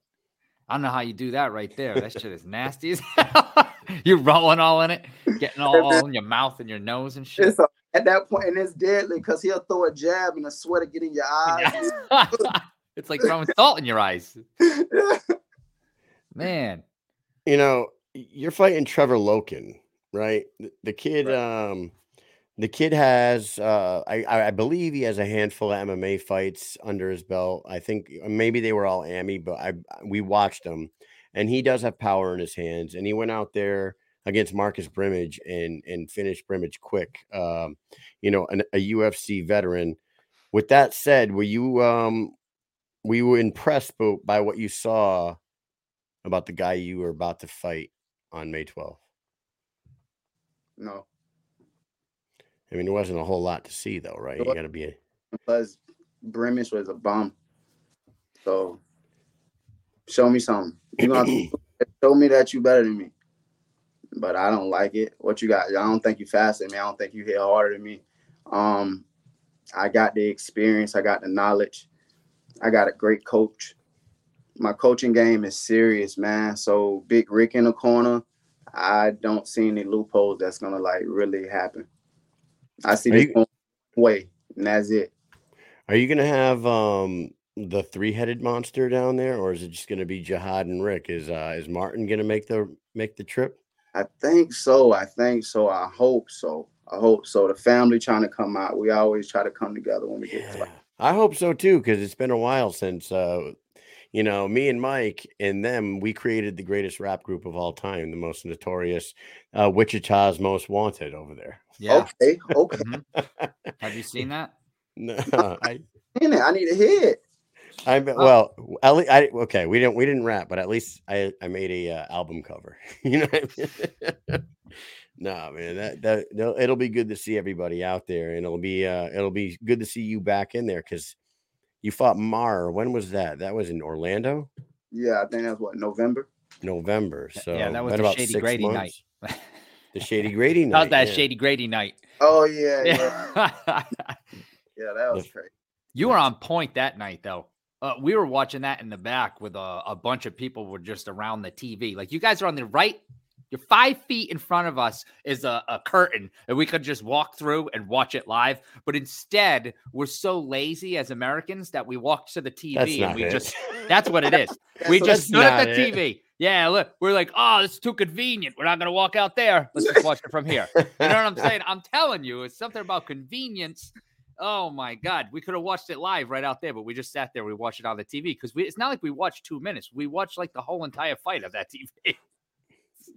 I don't know how you do that right there. That shit is nasty as hell. You're rolling all in it, getting all, all in your mouth and your nose and shit. A, at that point, and it's deadly because he'll throw a jab and the sweat will get in your eyes. it's like throwing salt in your eyes, man. you know, you're fighting Trevor Loken, right? The, kid, um, the kid has, uh, I, I believe he has a handful of MMA fights under his belt. I think uh, maybe they were all AMI, but I we watched them, and he does have power in his hands. And he went out there against Marcus Brimage and and finished Brimage quick. Um, you know, an, a UFC veteran. With that said, were you um, were you impressed by, by what you saw about the guy you were about to fight on May 12th? No, I mean, there wasn't a whole lot to see, though, right? You got to be a Brimage was a bum. So show me something. You gonna show me that you better than me. But I don't like it. What you got? I don't think you faster than me. I don't think you hit harder than me. Um, I got the experience. I got the knowledge. I got a great coach. My coaching game is serious, man. So Big Rick in the corner. I don't see any loopholes that's gonna like really happen. I see Are this you- way, and that's it. Are you gonna have um the three-headed monster down there, or is it just gonna be Jihad and Rick? Is uh is Martin gonna make the make the trip? I think so. I think so. I hope so. I hope so. The family trying to come out. We always try to come together when we get to Yeah, I hope so too, because it's been a while since uh you know me and Mike and them we created the greatest rap group of all time, the most notorious uh Wichita's most wanted over there. Yeah. Okay, okay. Mhm. Have you seen that? No, I In it, I need to hear it. I bet- Oh. well, at least I okay. We didn't we didn't rap, but at least I I made a uh, album cover. you know, what I mean? no man, that that no, it'll be good to see everybody out there, and it'll be uh it'll be good to see you back in there because you fought Mar. When was that? That was in Orlando, Yeah, I think that's what November. November. Yeah, So yeah, that was been the about Shady six Grady night. The Shady Grady night. How's that yeah. Shady Grady night? Oh yeah, yeah, Yeah. yeah. That was The- crazy. you were on point that night, though. Uh, we were watching that in the back with a, a bunch of people were just around the TV. Like you guys are on the right. You're five feet in front of us is a, a curtain, and we could just walk through and watch it live. But instead, we're so lazy as Americans that we walk to the TV That's and we it. just that's what it is. We just stood at the it. TV. Yeah, look, we're like, oh, it's too convenient. We're not gonna walk out there. Let's just watch it from here. You know what I'm saying? I'm telling you, it's something about convenience. Oh my god, we could have watched it live right out there, but we just sat there. We watched it on the TV because we. It's not like we watched two minutes. We watched like the whole entire fight of that TV.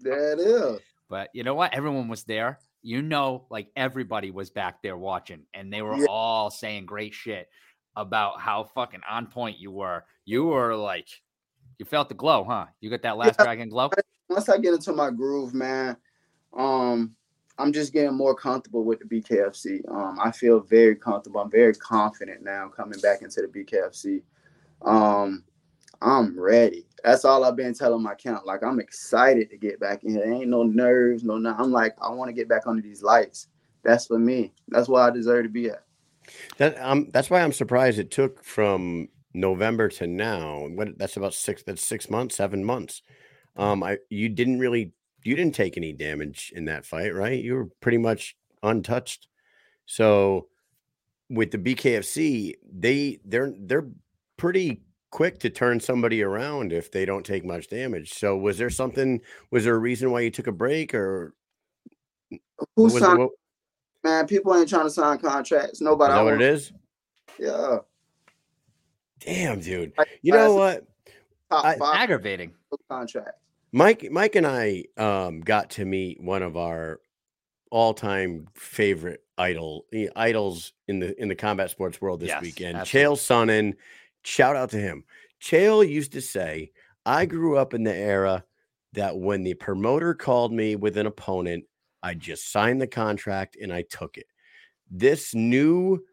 There it is. But you know what? Everyone was there. You know, like everybody was back there watching, and they were Yeah. all saying great shit about how fucking on point you were. You were like, you felt the glow, huh? You got that last Yeah. dragon glow. Once I get into my groove, man, um, I'm just getting more comfortable with the BKFC. Um, I feel very comfortable. I'm very confident now coming back into the BKFC. Um, I'm ready. That's all I've been telling my camp. Like I'm excited to get back in here. There ain't no nerves, no nothing. I'm like, I want to get back under these lights. That's for me. That's where I deserve to be at. That um, that's why I'm surprised it took from November to now. What that's about six. That's six months, seven months. Um, I you didn't really you didn't take any damage in that fight, right? You were pretty much untouched. So with the BKFC, they they're they're pretty quick to turn somebody around if they don't take much damage. So was there something? Was there a reason why you took a break, or Who was it, signed? what, Man, people ain't trying to sign contracts. is Nobody. that what it is? Yeah. Damn, dude. Like, You know what? Top I- Aggravating. contracts. Mike, Mike, and I um, got to meet one of our all-time favorite idol idols in the in the combat sports world this Yes, weekend. absolutely. Chael Sonnen, shout out to him. Chael used to say, "I grew up in the era that when the promoter called me with an opponent, I just signed the contract and I took it." This new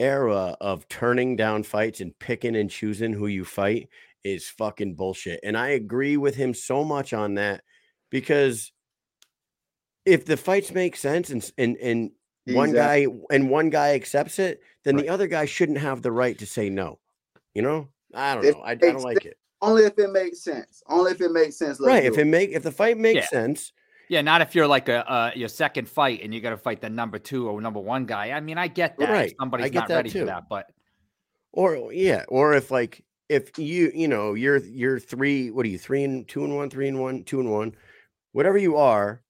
era of turning down fights and picking and choosing who you fight is fucking bullshit. And I agree with him so much on that because if the fights make sense and and and one guy and one guy accepts it, then Right. the other guy shouldn't have the right to say no. You know? I don't If know. I, I don't makes like it. Only if it makes sense. Only if it makes sense. Right. If it make if the fight makes Yeah. sense, Yeah, not if you're like a uh, your second fight and you got to fight the number two or number one guy. I mean, I get that. if Right, I Somebody's get not that ready too. for that, but or yeah, or if like if you you know you're you're three what are you three and two and one three and one two and one whatever you are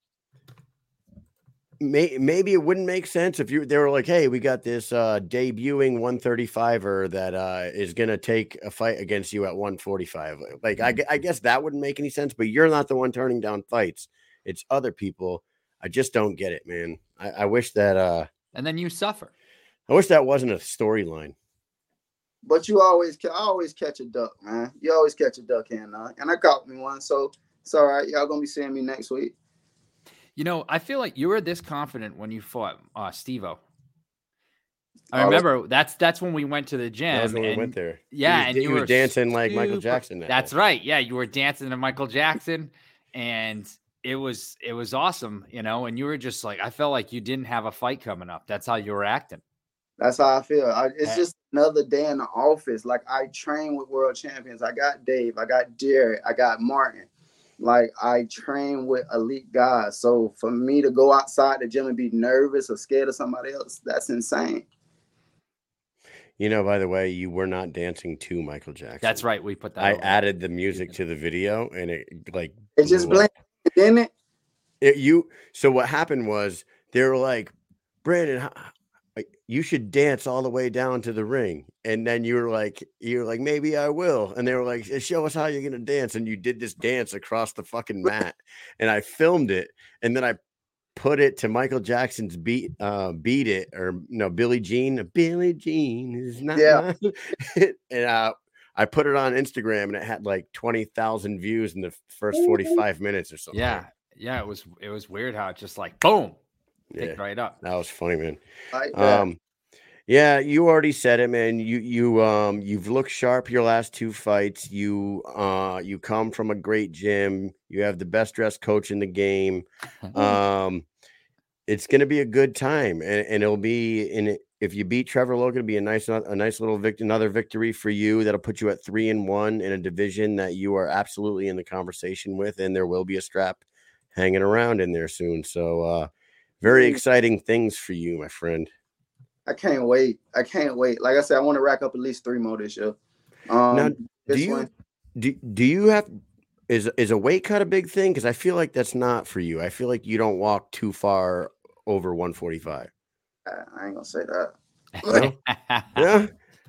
may, maybe it wouldn't make sense if you they were like hey we got this uh debuting 135er that uh is gonna take a fight against you at 145 like I, I guess that wouldn't make any sense but you're not the one turning down fights it's other people i just don't get it man i, I wish that uh and then you suffer. i wish that wasn't a storyline But you always, I always catch a duck, man. You always catch a duck here now, and I caught me one, so it's all right. Y'all gonna be seeing me next week. You know, I feel like you were this confident when you fought uh, Stevo. I Oh, remember that's that's when we went to the gym. That was when we went there. Yeah, was- and he you was were dancing like Michael Jackson. that That's day. right. Yeah, you were dancing to Michael Jackson, and it was it was awesome, you know. And you were just like, I felt like you didn't have a fight coming up. That's how you were acting. That's how I feel. I, it's Yeah. just another day in the office. Like I train with world champions. I got Dave. I got Derek. I got Martin. Like I train with elite guys. So for me to go outside the gym and be nervous or scared of somebody else, that's insane. You know, by the way, you were not dancing to Michael Jackson. That's right. We put that. I over. added the music to the video, and it like It just blew up. blended, didn't it? It, you so what happened was they were like, Brandon, h- like, you should dance all the way down to the ring, and then you were like, you were like, maybe I will, and they were like, show us how you're gonna dance, and you did this dance across the fucking mat, and I filmed it, and then I put it to Michael Jackson's beat, uh, beat it or no Billie Jean, Billie Jean is not, Yeah. and uh, I put it on Instagram, and it had like twenty thousand views in the first forty five minutes or something. Yeah, yeah. It was it was weird how it just like boom, yeah. right up. That was funny, man. Like that. Um, yeah, you already said it, man. You you um you've looked sharp your last two fights. You uh you come from a great gym. You have the best dressed coach in the game. Um, it's gonna be a good time, and, and it'll be in if you beat Trevor Loken, it'll be a nice a nice little vict- another victory for you. That'll put you at three and one in a division that you are absolutely in the conversation with, and there will be a strap hanging around in there soon. So uh very Mm. exciting things for you, my friend. I can't wait. I can't wait. Like I said, I want to rack up at least three more this year. Um, Now, this do you one, do, do you have is is a weight cut a big thing? Because I feel like that's not for you. I feel like you don't walk too far over 145. I I ain't gonna say that. No? Yeah.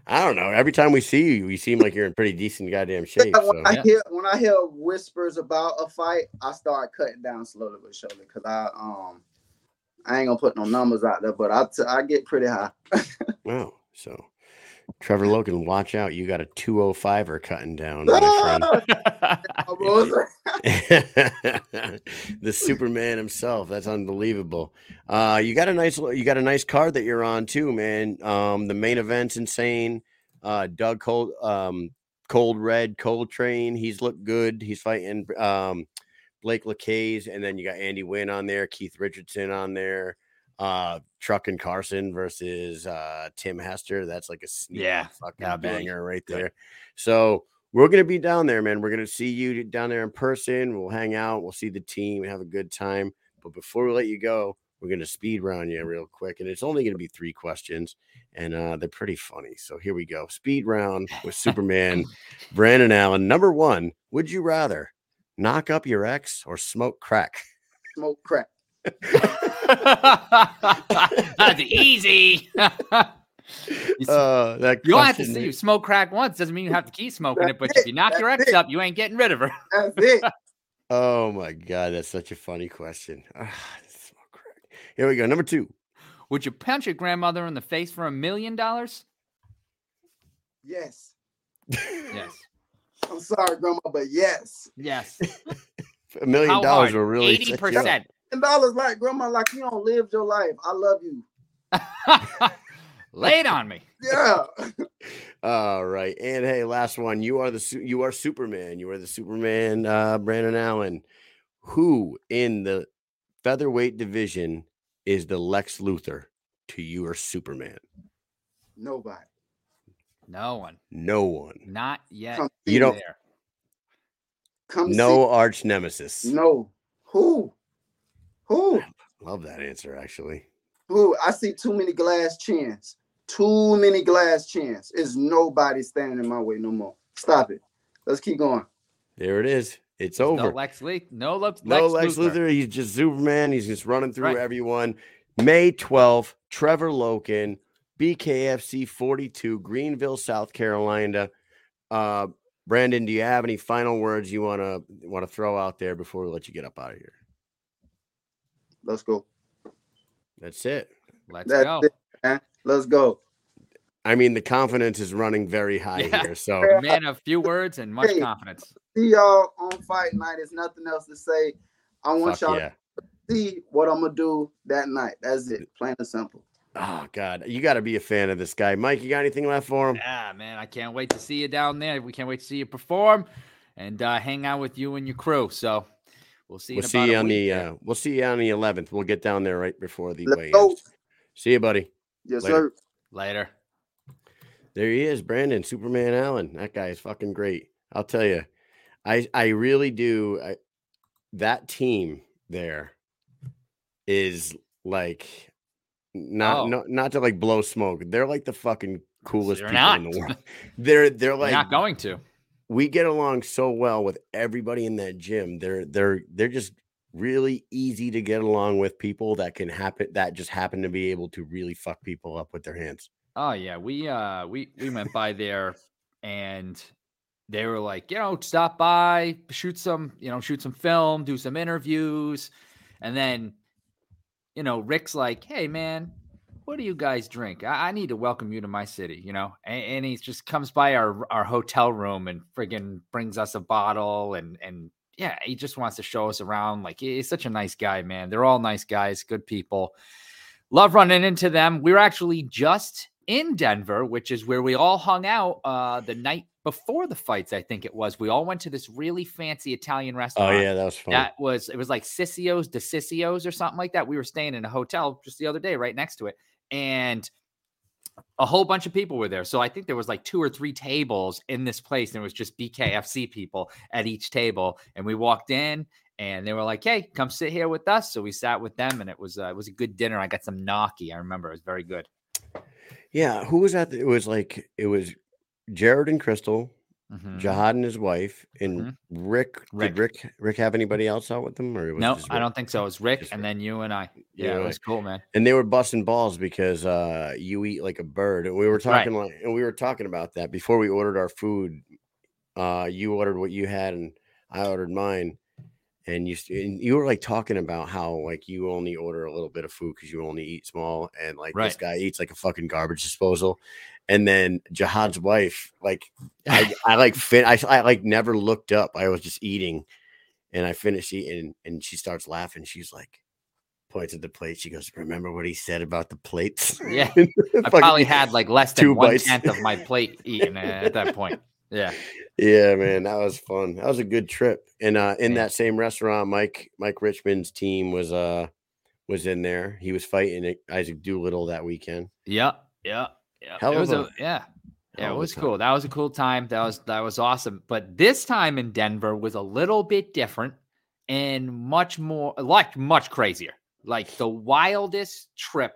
I don't know. Every time we see you, you seem like you're in pretty decent goddamn shape. So when I Yeah. hear when I hear whispers about a fight, I start cutting down slowly but surely because I um I ain't gonna put no numbers out there, but I t- I get pretty high. wow. So Trevor Loken, watch out. You got a 205er cutting down, my the Superman himself. That's unbelievable. Uh, you got a nice, you got a nice card that you're on too, man. Um, the main event's insane. Uh, Doug Cold, um, Cold Red, Cold Train. He's looked good. He's fighting um, Blake Lacaze, and then you got Andy Wynn on there, Keith Richardson on there. Uh, Truck and Carson versus uh, Tim Hester. That's like a sneaky Yeah, fucking be banger right good. there. So we're gonna be down there, man. We're gonna see you down there in person. We'll hang out. We'll see the team and have a good time. But before we let you go, we're gonna speed round you real quick, and it's only gonna be three questions, and uh, they're pretty funny. So here we go. Speed round with Superman, Brandon Allen. Number one, would you rather knock up your ex or smoke crack? Smoke crack. That's easy. you Uh, that you don't have to see you smoke crack once. Doesn't mean you have to keep smoking it. But That's if you knock it, your ex it. up, you ain't getting rid of her. That's it. Oh my god, that's such a funny question. Ah, smoke crack. Here we go. Number two. Would you punch your grandmother in the face for a million dollars? yes. Yes. I'm sorry, grandma, but yes. Yes. A million How dollars hard? will really eighty set you up. percent. And dollars like grandma, like you don't live your life. I love you. Lay it on me. Yeah. All right, and hey, last one. You are the su- you are Superman. You are the Superman, uh, Brandon Allen. Who in the featherweight division is the Lex Luthor to your Superman? Nobody. No one. No one. Not yet. Come You don't- me. there. Come No arch nemesis. No. Who? Who? Love that answer. Actually, Who? I see too many glass chins. Too many glass chins. Is nobody standing in my way no more. Stop it. Let's keep going. there it is. It's No over. Lex Leak. No Lex. No Lex Lex Luthor. He's just Superman. He's just running through Right. everyone. May 12th, Trevor Loken, BKFC 42, Greenville, South Carolina. Uh, Brandon, do you have any final words you want to want to throw out there before we let you get up out of here? Let's go. That's it. Let's That's go. it, man. Let's go. I mean, the confidence is running very high Yeah. here. So Man, a few words and much Hey. confidence. See y'all on fight night. There's nothing else to say. I want fuck y'all yeah. to see what I'm gonna do that night. That's it. Plain and simple. Oh God, you got to be a fan of this guy, Mike. You got anything left for him? Yeah, man, I can't wait to see you down there. We can't wait to see you perform and uh, hang out with you and your crew. So we'll see. We'll in see you a on week the. Uh, we'll see you on the 11th. We'll get down there right before the Let's weigh go. See you, buddy. Yes, Later. sir. Later. There he is, Brandon Superman Allen. That guy is fucking great. I'll tell you, I I really do. I, that team there is like not Oh. not not to like blow smoke. They're like the fucking coolest They're people in the world. They're they're like not going to. we get along so well with everybody in that gym. They're they're they're just really easy to get along with people that can happen that just happen to be able to really fuck people up with their hands. Oh yeah, we uh we we went by there and they were like, you know, stop by, shoot some, you know, shoot some film, do some interviews, and then, you know, Rick's like, hey man, what do you guys drink? I, I need to welcome you to my city, you know, and, and he just comes by our our hotel room and friggin' brings us a bottle and and yeah, he just wants to show us around. Like he's such a nice guy, man. They're all nice guys, good people love running into them. We're actually just in Denver, which is where we all hung out uh, the night before the fights. I think it was. We all went to this really fancy Italian restaurant. Oh yeah, that was fun. That was it was like Sissio's de Sissio's or something like that. We were staying in a hotel just the other day, right next to it, and a whole bunch of people were there. So I think there was like two or three tables in this place, and it was just BKFC people at each table. And we walked in, and they were like, "Hey, come sit here with us." So we sat with them, and it was uh, it was a good dinner. I got some gnocchi. I remember it was very good. Yeah, who was that? It was like it was Jared and Crystal, Mhm. Jihad and his wife, and Mhm. Rick. Rick. Did Rick Rick have anybody else out with them, or No, I don't think so. It was Rick, Just and Rick. then you and I. You Yeah, it was cool, man. And they were busting balls because uh you eat like a bird, and we were That's right. talking like, and we were talking about that before we ordered our food. Uh, you ordered what you had, and I ordered mine. And you and you were like talking about how like you only order a little bit of food because you only eat small, and like this guy eats like a fucking garbage disposal. And then Jihad's wife, like I, I like fin- I, I like never looked up. I was just eating, and I finished eating, and she starts laughing. She's like, points at the plate. She goes, "Remember what he said about the plates?" Yeah, I probably had like less than one bites. tenth of my plate eaten at that point. Yeah. Yeah, man, that was fun. That was a good trip. And uh in Yeah. that same restaurant, Mike Mike Richman's team was uh was in there. He was fighting Isaac Doolittle that weekend. Yeah, yeah, yeah. Hell it was of a, yeah. Yeah, hell it was cool. That was a cool time. That was that was awesome. But this time in Denver was a little bit different and much more like much crazier. Like the wildest trip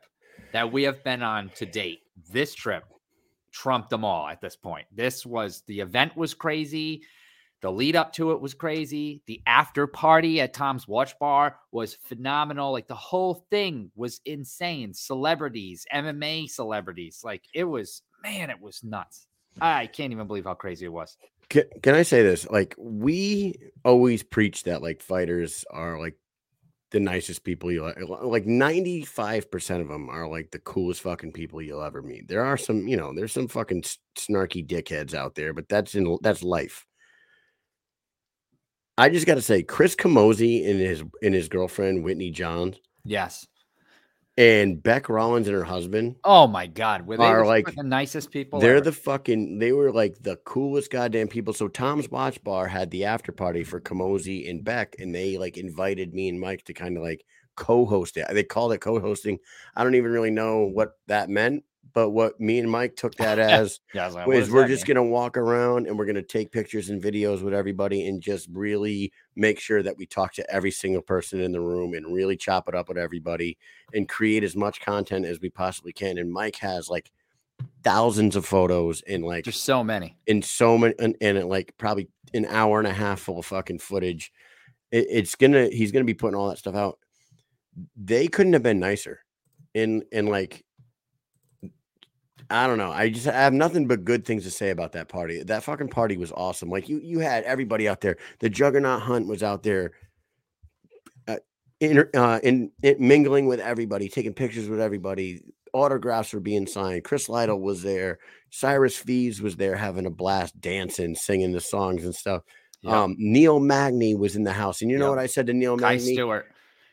that we have been on to date. This trip trumped them all at this point. This was the event was crazy. The lead up to it was crazy. The after party at Tom's Watch Bar was phenomenal. Like the whole thing was insane. Celebrities, MMA celebrities. Like it was, man, it was nuts. I can't even believe how crazy it was. Can, can I say this? Like we always preach that like fighters are like the nicest people you'll e- like 95% of them are like the coolest fucking people you'll ever meet. There are some, you know, there's some fucking snarky dickheads out there, but that's in that's life. I just got to say Chris Camozzi and his and his girlfriend Whitney Johns Yes. and Beck Rollins and her husband Oh my God. Were they Are like- the nicest people? They're ever? the fucking. They were like the coolest goddamn people. So Tom's Watch Bar had the after party for Camozzi and Beck, and they like invited me and Mike to kind of like co-host it. They called it co-hosting. I don't even really know what that meant, but what me and Mike took that as Yeah, like, is we're just mean? gonna walk around and we're gonna take pictures and videos with everybody and just really make sure that we talk to every single person in the room and really chop it up with everybody and create as much content as we possibly can. And Mike has like thousands of photos and like There's so many. in so many and, and like probably an hour and a half full of fucking footage. It, it's gonna he's gonna be putting all that stuff out. They couldn't have been nicer. And and like I don't know. I just I have nothing but good things to say about that party. That fucking party was awesome. Like you you had everybody out there. The Juggernaut Hunt was out there uh, inter, uh, in, in mingling with everybody, taking pictures with everybody. Autographs were being signed. Chris Lytle was there. Cyrus Fees was there having a blast, dancing, singing the songs and stuff. Yeah. Um, Neil Magny was in the house, and you know Yep. what I said to Neil Kai Magny? Stewart.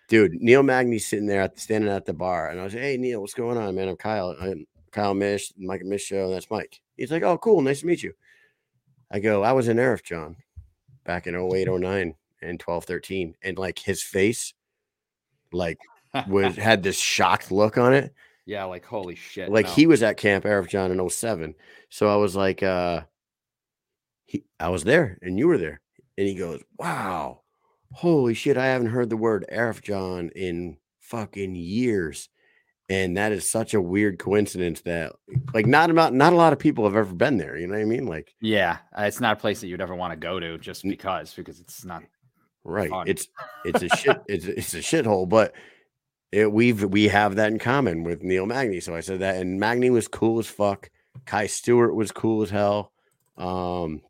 dude, Neil Magny's sitting there at, standing at the bar, and I was, like, hey Neil, what's going on, man? I'm Kyle. I'm Kyle Mish, Mike Mish show. and That's Mike. He's like, oh, cool, nice to meet you. I go, I was in Arifjan back in 08, 09 and 12, 13. And like his face, like was had this shocked look on it. yeah, like holy shit. Like no. he was at Camp Arifjan in 07. So I was like, uh he I was there and you were there. And he goes, Wow, holy shit, I haven't heard the word Arifjan in fucking years. And that is such a weird coincidence that like not about not a lot of people have ever been there. You know what I mean? Like Yeah, uh, it's not a place that you'd ever want to go to just because because it's not. Right. fun. It's it's a shit it's it's a shithole, but it, we've we have that in common with Neil Magny. So I said that, and Magny was cool as fuck. Kai Stewart was cool as hell. Um,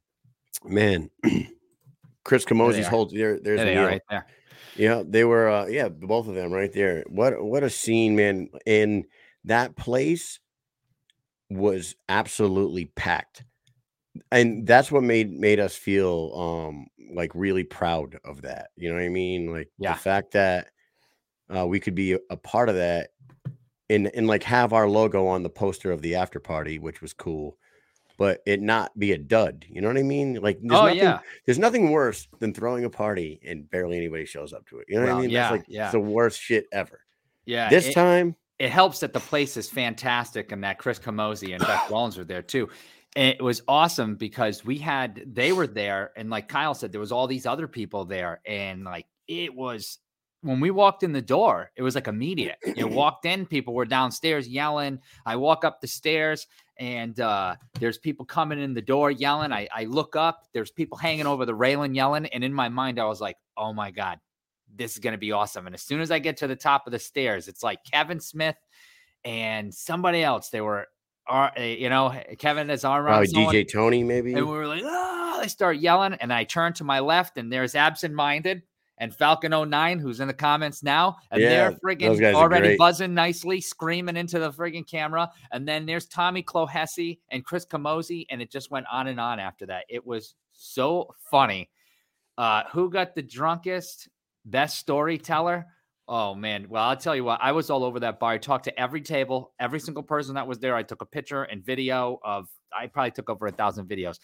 man, Chris Camozzi's whole there. There's There Neil. are right there. Yeah, they were. Uh, yeah, both of them right there. What what a scene, man! And that place was absolutely packed, and that's what made made us feel um like really proud of that. You know what I mean? Like Yeah. the fact that uh, we could be a, a part of that, and and like have our logo on the poster of the after party, which was cool. But it not be a dud, you know what I mean? Like, there's Oh nothing, yeah, there's nothing worse than throwing a party and barely anybody shows up to it. You know what I mean? yeah, That's like yeah. it's the worst shit ever. yeah. this it, time, it helps that the place is fantastic and that Chris Camozzi and Beck Rollins were there too. And it was awesome because we had they were there, and like Kyle said, there was all these other people there, and like it was when we walked in the door, it was like immediate. You walked in, people were downstairs yelling. I walk up the stairs, and uh, there's people coming in the door yelling. I, I look up, there's people hanging over the railing yelling, and in my mind, I was like, "Oh my god, this is going to be awesome. And as soon as I get to the top of the stairs, it's like Kevin Smith and somebody else. They were, are you know, Kevin is arm around DJ Tony, maybe. and we were like, oh, they start yelling. And I turn to my left, and there's Absent Minded and Falcon 09, who's in the comments now. And Yeah, they're friggin' already buzzing nicely, screaming into the friggin' camera. And then there's Tommy Clohesi and Chris Camozzi. And it just went on and on after that. It was so funny. Uh, who got the drunkest? Best storyteller? Oh man. Well, I'll tell you what, I was all over that bar. I talked to every table, every single person that was there. I took a picture and video of I probably took over a thousand videos.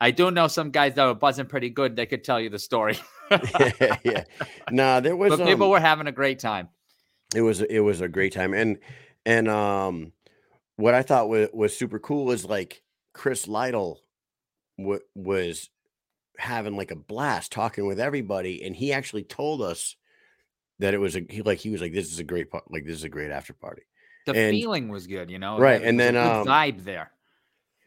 I do know some guys that were buzzing pretty good. They could tell you the story. yeah, yeah. Nah, there was but people um, were having a great time. it was it was a great time and and um what i thought was, was super cool is like chris lytle w- was having like a blast talking with everybody and he actually told us that it was a he like he was like this is a great part like this is a great after party The and- feeling was good, you know. Right, and was then, um, vibe there.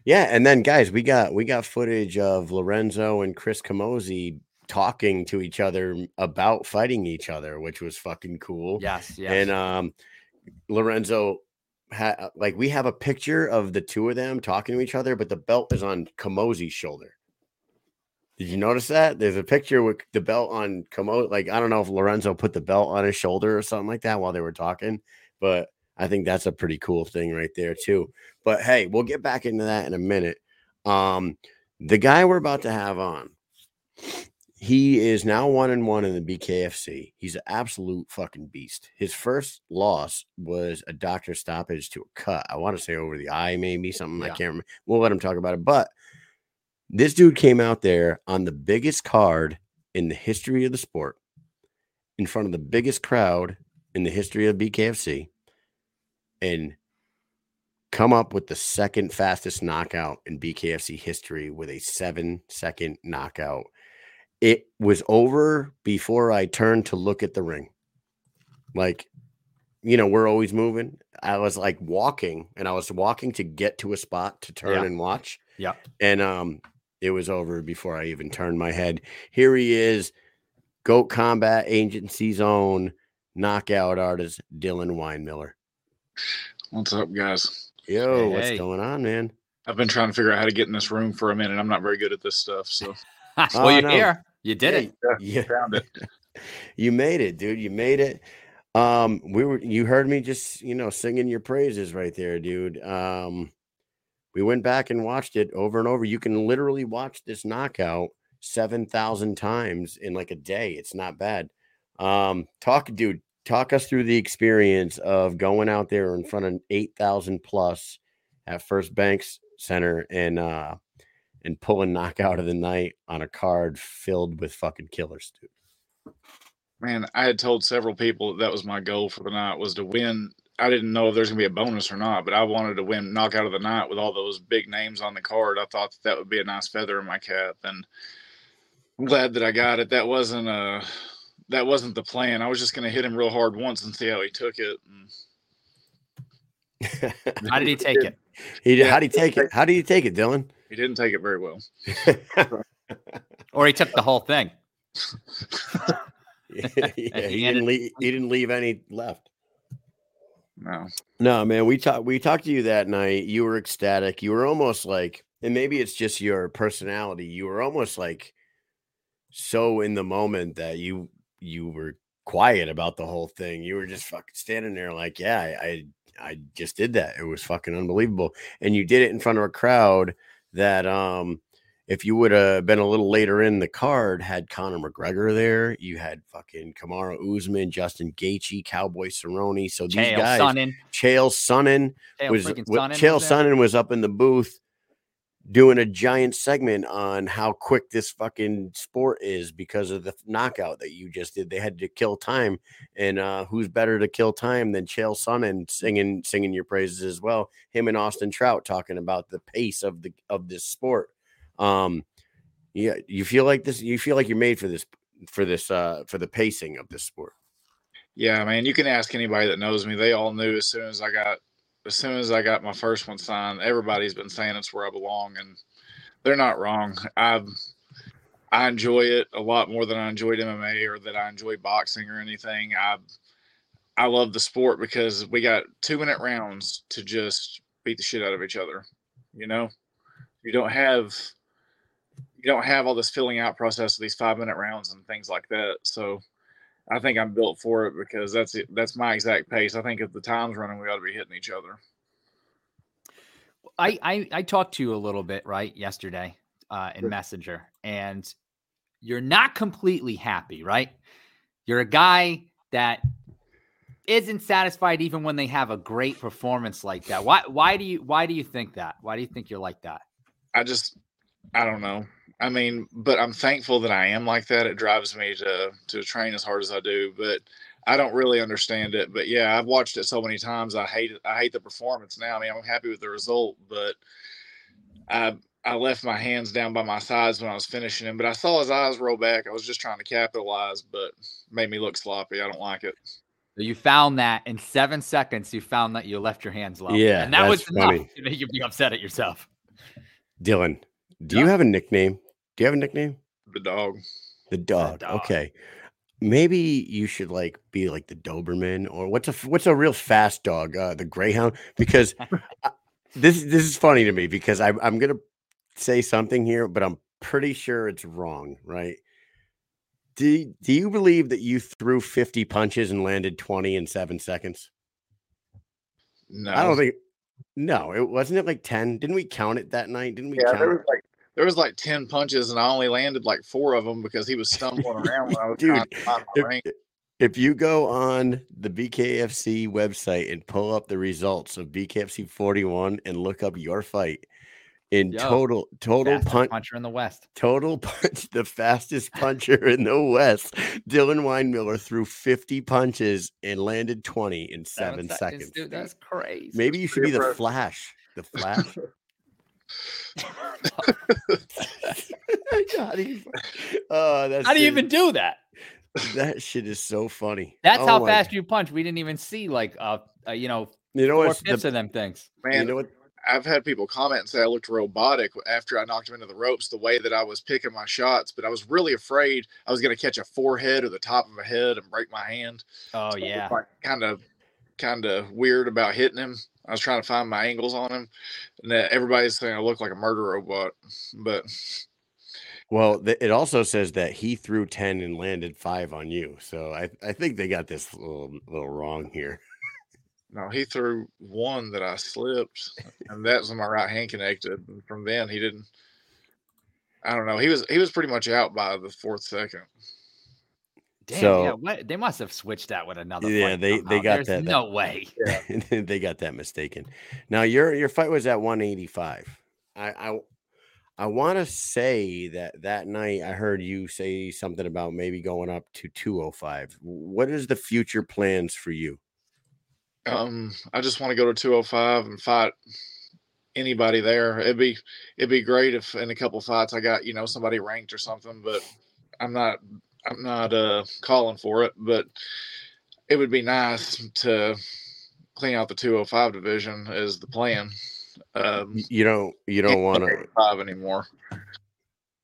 Yeah and then guys we got we got footage of lorenzo and chris camozzi talking to each other about fighting each other which was fucking cool. Yes, yes. and um lorenzo ha- like we have a picture of the two of them talking to each other but the belt is on camozzi's shoulder. Did you notice that? There's a picture with the belt on Kamo like i don't know if lorenzo put the belt on his shoulder or something like that while they were talking but i think that's a pretty cool thing right there too but hey we'll get back into that in a minute um the guy we're about to have on he is now one and one in the BKFC. He's an absolute fucking beast. His first loss was a doctor stoppage to a cut. I want to say over the eye, maybe something. I can't remember. We'll let him talk about it. But this dude came out there on the biggest card in the history of the sport, in front of the biggest crowd in the history of BKFC, and come up with the second fastest knockout in BKFC history with a seven second knockout it was over before I turned to look at the ring. Like, you know, we're always moving. I was like walking and I was walking to get to a spot to turn Yeah. and watch. Yeah. And um it was over before I even turned my head. Here he is, Goat Combat Agency's own knockout artist, Dillon Winemiller. What's up, guys? Yo, Hey, what's hey. going on, man? I've been trying to figure out how to get in this room for a minute. I'm not very good at this stuff, so well, Oh, you're no. here. You did Hey, it. Yeah. found it. you made it, dude. You made it. Um, we were you heard me just you know singing your praises right there, dude. Um, we went back and watched it over and over. You can literally watch this knockout seven thousand times in like a day. It's not bad. Um, talk, dude. Talk us through the experience of going out there in front of eight thousand plus at First Banks Center and uh and pulling knockout of the night on a card filled with fucking killers, dude. Man, I had told several people that, that was my goal for the night was to win. I didn't know if there's gonna be a bonus or not, but I wanted to win knockout of the night with all those big names on the card. I thought that, that would be a nice feather in my cap, and I'm glad that I got it. That wasn't a that wasn't the plan. I was just gonna hit him real hard once and see how he took it. And How did he take it? He did. How did he take it? How did he take it, Dillon? he didn't take it very well. Or he took the whole thing? yeah, he ended- didn't leave. He didn't leave any left. No. No, man, we talked we talked to you that night. You were ecstatic. You were almost like, and maybe it's just your personality. You were almost like so in the moment that you you were quiet about the whole thing. You were just fucking standing there like, yeah, I I, I just did that. It was fucking unbelievable. And you did it in front of a crowd that um if you would have been a little later in the card, had Conor McGregor there, you had fucking Kamaru Usman, Justin Gaethje, Cowboy Cerrone. So these Chael guys, Sonnen. Chael Sonnen Chael was Sonnen Chael was there. Sonnen was up in the booth doing a giant segment on how quick this fucking sport is because of the knockout that you just did. They had to kill time, and uh, who's better to kill time than Chael Sonnen singing singing your praises as well? Him and Austin Trout talking about the pace of the of this sport. Um, yeah, you feel like this. You feel like you're made for this for this uh for the pacing of this sport. Yeah, man, you can ask anybody that knows me. They all knew as soon as I got as soon as I got my first one signed, everybody's been saying it's where I belong and they're not wrong. I I enjoy it a lot more than I enjoyed MMA or that I enjoy boxing or anything. I I love the sport because we got 2 minute rounds to just beat the shit out of each other, you know? You don't have you don't have all this filling out process of these 5 minute rounds and things like that. So I think I'm built for it because that's it. That's my exact pace. I think if the time's running, we ought to be hitting each other. I, I I talked to you a little bit right yesterday uh, in Messenger, and you're not completely happy, right? You're a guy that isn't satisfied even when they have a great performance like that. Why why do you why do you think that? Why do you think you're like that? I just, I don't know. I mean, but I'm thankful that I am like that. It drives me to to train as hard as I do, but I don't really understand it. But yeah, I've watched it so many times. I hate it. I hate the performance now. I mean, I'm happy with the result, but I I left my hands down by my sides when I was finishing him. But I saw his eyes roll back. I was just trying to capitalize, but made me look sloppy. I don't like it. You found that in seven seconds. You found that you left your hands low. Yeah, and that was that's enough funny. to make you be upset at yourself. Dillon, do you have a nickname? Do you have a nickname? The dog. The dog. dog. Okay. Maybe you should like be like the Doberman or what's a what's a real fast dog? Uh, the Greyhound. Because I- this this is funny to me because I, I'm gonna say something here, but I'm pretty sure it's wrong. Right? Do Do you believe that you threw 50 punches and landed 20 in seven seconds? No, I don't think. No, it wasn't it like 10. Didn't we count it that night? Didn't we Yeah, count? there it? was like there was like ten punches, and I only landed like four of them because he was stumbling around when I was Dude, trying to find my if, range. if you go on the BKFC website and pull up the results of BKFC 41 and look up your fight in Yo, total total Fastest punch puncher in the West. total punch the fastest puncher in the west dillon winemiller threw 50 punches and landed 20 in seven, seconds, dude. That's crazy. maybe you should be the impressive. flash the flash how do you, oh, that's How do you even do that? that shit is so funny That's Oh how my fast you punch. We didn't even see like uh, uh you know You know four fifths the, of them things. Man, you know what? I've had people comment and say I looked robotic after I knocked him into the ropes, the way that I was picking my shots. But I was really afraid I was going to catch a forehead or the top of a head and break my hand. Oh yeah. kind of, kind of weird about hitting him. I was trying to find my angles on him, and that everybody's saying I look like a murder robot. But Well, th- it also says that he threw 10 and landed five on you. So I, I think they got this little, little wrong here. no, he threw one that I slipped, and that was my right hand connected. And from then, he didn't. I don't know. He was he was pretty much out by the fourth second. Damn, So- yeah, what, they must have switched that with another. Yeah, fight they- they got There's that- that- No way. they got that mistaken. Now your your fight was at 185. I I, I want to say that that night I heard you say something about maybe going up to 205. What is the future plans for you? Um, I just want to go to 205 and fight anybody there. It'd be it'd be great if in a couple fights I got you know somebody ranked or something, but I'm not I'm not uh calling for it. But it would be nice to clean out the 205 division is the plan. Um, You don't you don't want to five anymore.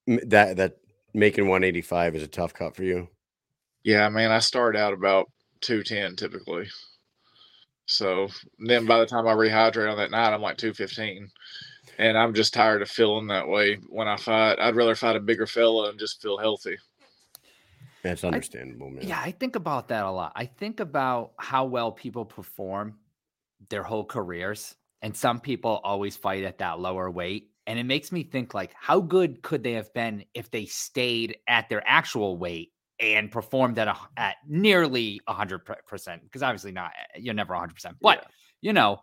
that that making 185 is a tough cut for you. Yeah, man, I start out about 210 typically. So then by the time I rehydrate on that night, I'm like 215. And I'm just tired of feeling that way when I fight. I'd rather fight a bigger fella and just feel healthy. That's understandable, man. Yeah, I think about that a lot. I think about how well people perform their whole careers, and some people always fight at that lower weight. And it makes me think like, how good could they have been if they stayed at their actual weight and performed at a, at nearly hundred percent? Because obviously not, eh, you're never hundred percent. But you know,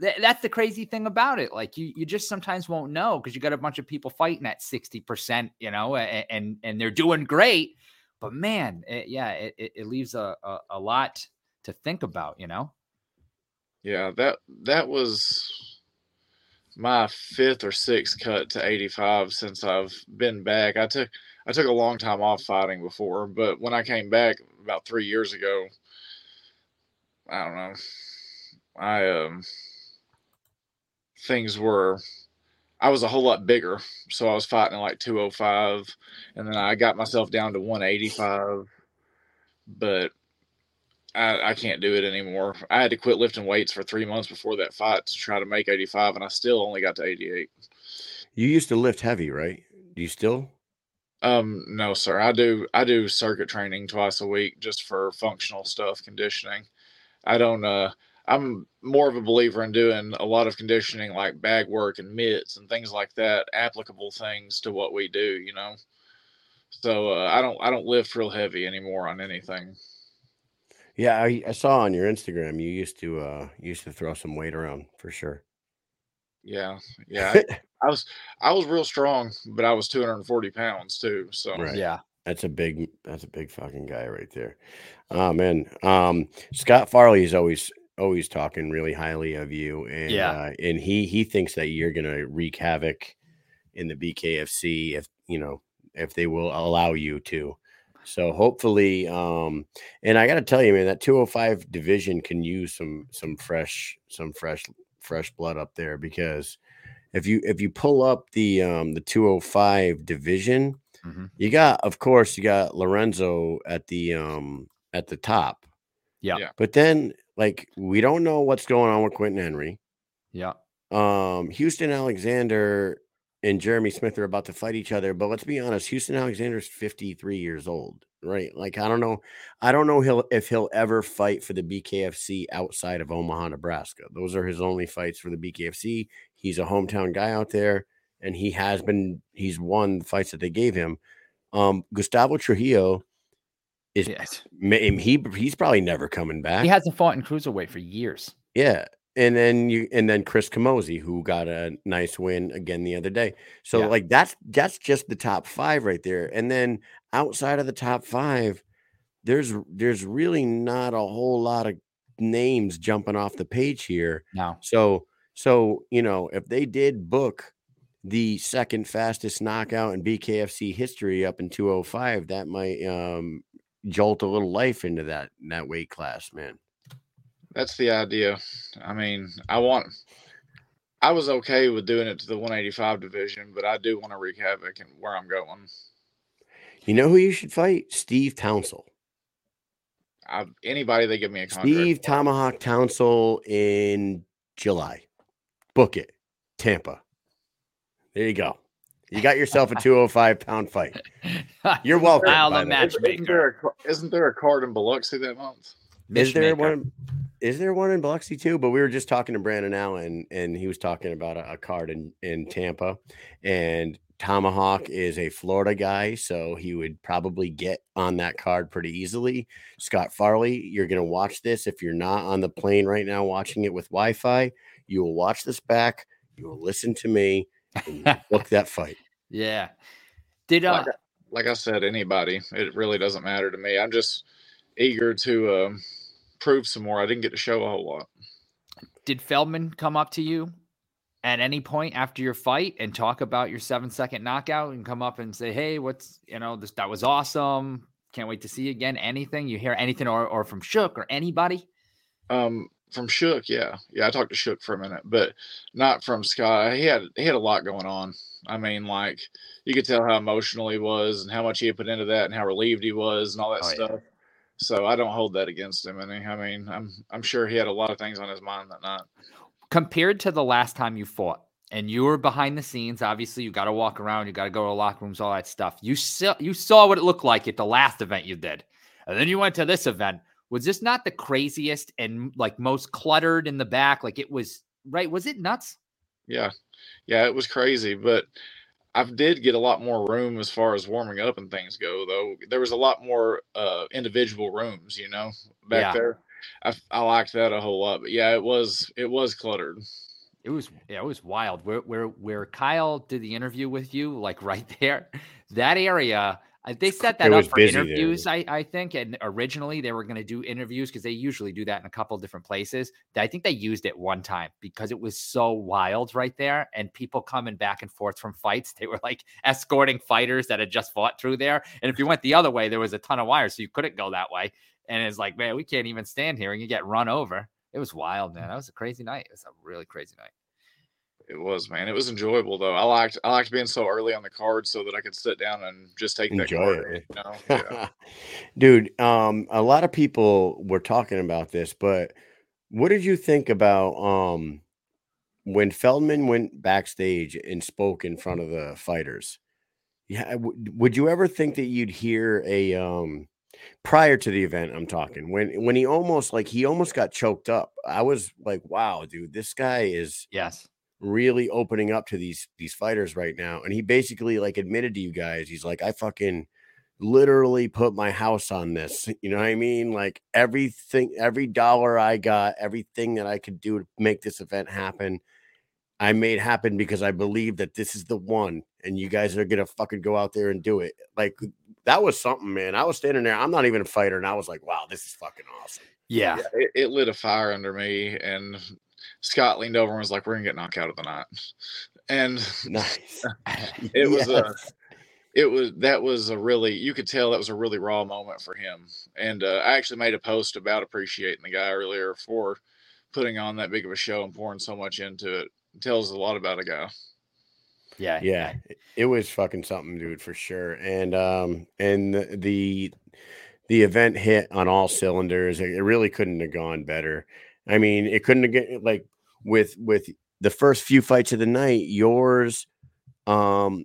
th- that's the crazy thing about it. Like you, you just sometimes won't know because you got a bunch of people fighting at sixty percent, you know, and and they're doing great. But man, it, yeah, it, it, leaves a, a a lot to think about, you know. Yeah, that that was my fifth or sixth cut to 85 since I've been back. I took I took a long time off fighting before, but when I came back about three years ago, I don't know. I um things were I was a whole lot bigger, so I was fighting at like 205, and then I got myself down to 185. But I, I can't do it anymore. I had to quit lifting weights for three months before that fight to try to make 85, and I still only got to 88. You used to lift heavy, right? Do you still? Um, no, sir. I do I do circuit training twice a week just for functional stuff, conditioning. I don't uh I'm more of a believer in doing a lot of conditioning like bag work and mitts and things like that, applicable things to what we do, you know. So uh, I don't I don't lift real heavy anymore on anything. Yeah, I, I saw on your Instagram you used to uh used to throw some weight around for sure. Yeah, yeah. I, I was I was real strong, but I was 240 pounds too. So Right. Yeah. That's a big that's a big fucking guy right there. Oh man. Um Scott Farley is always always talking really highly of you and Yeah. uh, and he he thinks that you're going to wreak havoc in the BKFC if, you know, if they will allow you to. So hopefully um and I got to tell you man that 205 division can use some some fresh some fresh fresh blood up there because if you if you pull up the um the 205 division Mhm. you got, of course, you got Lorenzo at the um at the top. Yeah. Yeah. But then, like, we don't know what's going on with Quentin Henry. Yeah. Um, Houston Alexander and Jeremy Smith are about to fight each other. But let's be honest, Houston Alexander's 53 years old, right? Like, I don't know. I don't know he'll if he'll ever fight for the BKFC outside of Omaha, Nebraska. Those are his only fights for the BKFC. He's a hometown guy out there, and he has been he's won the fights that they gave him. Um, Gustavo Trujillo is Yes. he he's probably never coming back. He hasn't fought in cruiserweight for years. Yeah. And then you and then Chris Camozzi, who got a nice win again the other day. So Yeah. like that's that's just the top five right there. And then outside of the top five, there's there's really not a whole lot of names jumping off the page here. No. So so you know if they did book the second fastest knockout in BKFC history up in 205, that might um jolt a little life into that that weight class, man. that's the idea. I mean, I want. I was okay with doing it to the 185 division, but I do want to wreak havoc and where I'm going. You know who you should fight? Steve Townsell. I, anybody they give me a contract. Steve. Tomahawk Townsell in July. Book it. Tampa. There you go. You got yourself a 205 pound fight. You're welcome. Kyle by the the way. Isn't- Isn't matchmaker. there, a, isn't there a card in Biloxi that month? Is there Mishmaker. one? Is there one in Biloxi too? But we were just talking to Brandon Allen, and he was talking about a, a card in in Tampa, and Tomahawk is a Florida guy, so he would probably get on that card pretty easily. Scott Farley, you're going to watch this. If you're not on the plane right now watching it with Wi Fi, you will watch this back. You will listen to me and book that fight. Yeah. Did uh, Like, I- like I said, anybody. It really doesn't matter to me. I'm just eager to um, prove some more. I didn't get to show a whole lot. did Feldman come up to you at any point after your fight and talk about your seven second knockout and come up and say, "Hey, what's you know this that was awesome. Can't wait to see you again." Anything you hear anything or or from Shook or anybody? Um, from Shook, yeah, yeah. I talked to Shook for a minute, but not from Scott. He had he had a lot going on. I mean, like you could tell how emotional he was and how much he had put into that and how relieved he was and all that Oh, yeah. stuff. So I don't hold that against him. Any, I mean, I'm I'm sure he had a lot of things on his mind that night. Compared to the last time you fought, and you were behind the scenes. Obviously, you got to walk around, you got to go to locker rooms, all that stuff. You saw you saw what it looked like at the last event you did, and then you went to this event. Was this not the craziest and like most cluttered in the back? Like it was right? Was it nuts? Yeah, yeah, it was crazy, but I did get a lot more room as far as warming up and things go. Though there was a lot more uh, individual rooms, you know, back Yeah. there. I, I liked that a whole lot, but yeah, it was it was cluttered. It was yeah, it was wild. Where where where Kyle did the interview with you, like right there, that area. Uh, They set that It up for there. interviews, I, I think. And originally they were going to do interviews because they usually do that in a couple of different places. I think they used it one time because it was so wild right there, and people coming back and forth from fights. They were like escorting fighters that had just fought through there. And if you went the other way, there was a ton of wires, so you couldn't go that way. And it's like, man, we can't even stand here, and you get run over. It was wild, man. That was a crazy night. It was a really crazy night. It was man, it was enjoyable though. I liked I liked being so early on the card so that I could sit down and just take that Enjoy card. it. You know? Yeah. Dude, um, a lot of people were talking about this, but what did you think about um when Feldman went backstage and spoke in front of the fighters? Yeah, w- would you ever think that you'd hear a um prior to the event I'm talking when when he almost like he almost got choked up. I was like, wow, dude, this guy is Yes. Really opening up to these these fighters right now and he basically like admitted to you guys he's like i fucking literally put my house on this you know what i mean? Like everything every dollar i got everything that i could do to make this event happen i made happen because i believe that this is the one and you guys are gonna fucking go out there and do it. Like that was something man. I was standing there i'm not even a fighter and i was like wow this is fucking awesome. Yeah. Yeah, it, it lit a fire under me and Scott leaned over and was like, We're gonna get knocked out of the night. And nice. it was a it was that was a really you could tell that was a really raw moment for him. And uh, i actually made a post about appreciating the guy earlier for putting on that big of a show and pouring so much into it, it tells a lot about a guy. Yeah. yeah. It- it was fucking something dude for sure. And um and the the, the event hit on all cylinders. It it really couldn't have gone better i mean it couldn't have get like with with the first few fights of the night yours um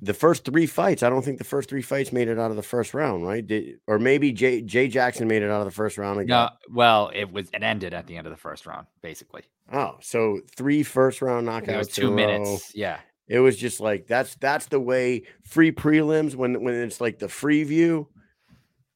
the first three fights i don't think the first three fights made it out of the first round right Did, or maybe jay jay jackson made it out of the first round again No, well, it was it ended at the end of the first round, basically. oh so three first round It was knockouts two in a row. minutes. Yeah. It was just like that's that's the way free prelims when when it's like the free view.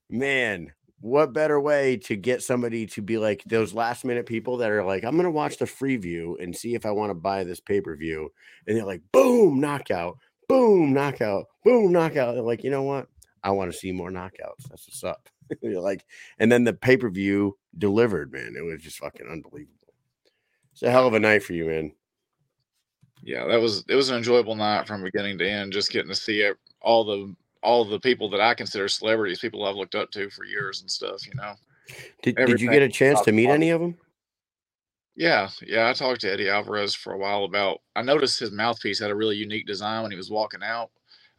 Man, what better way to get somebody to be like those last minute people that are like, I'm gonna watch the free view and see if I want to buy this pay per view, and they're like, boom, knockout, boom, knockout, boom, knockout. They're like, you know what? I want to see more knockouts. That's what's up. Like, and then the pay per view delivered, man. It was just fucking unbelievable. It's a hell of a night for you, man. yeah that was it was an enjoyable night from beginning to end just getting to see all the all the people that i consider celebrities people i've looked up to for years and stuff you know Did, did you get a chance to meet any of them? Yeah, yeah. I talked to Eddie Alvarez for a while about. I noticed his mouthpiece had a really unique design when he was walking out.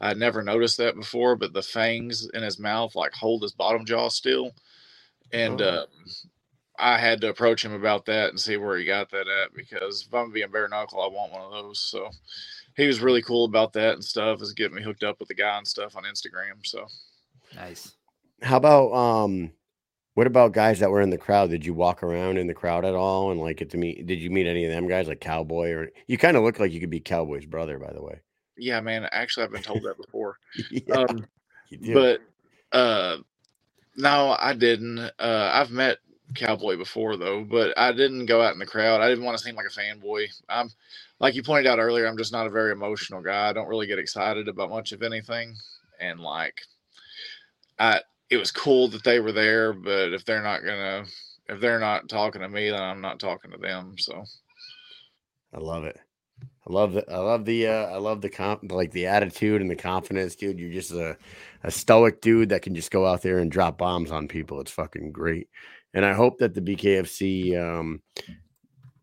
I'd never noticed that before, but the fangs in his mouth like hold his bottom jaw still, and Oh. uh, I had to approach him about that and see where he got that at because if I'm being bare knuckle, I want one of those. So he was really cool about that and stuff. Is getting me hooked up with the guy and stuff on Instagram. So Nice. How about um what about guys that were in the crowd? Did you walk around in the crowd at all and like get to meet did you meet any of them guys like Cowboy or you kind of look like you could be Cowboy's brother, by the way. yeah, man. Actually, I've been told that before. Yeah, Um, but uh, no, I didn't. Uh, I've met Cowboy before though, but I didn't go out in the crowd. I didn't want to seem like a fanboy. I'm, like you pointed out earlier, I'm just not a very emotional guy. I don't really get excited about much of anything, and like, I it was cool that they were there, but if they're not gonna, if they're not talking to me, then I'm not talking to them. So I love it. I love the I love the uh I love the comp like the attitude and the confidence, dude. You're just a, a stoic dude that can just go out there and drop bombs on people. It's fucking great. And I hope that the BKFC um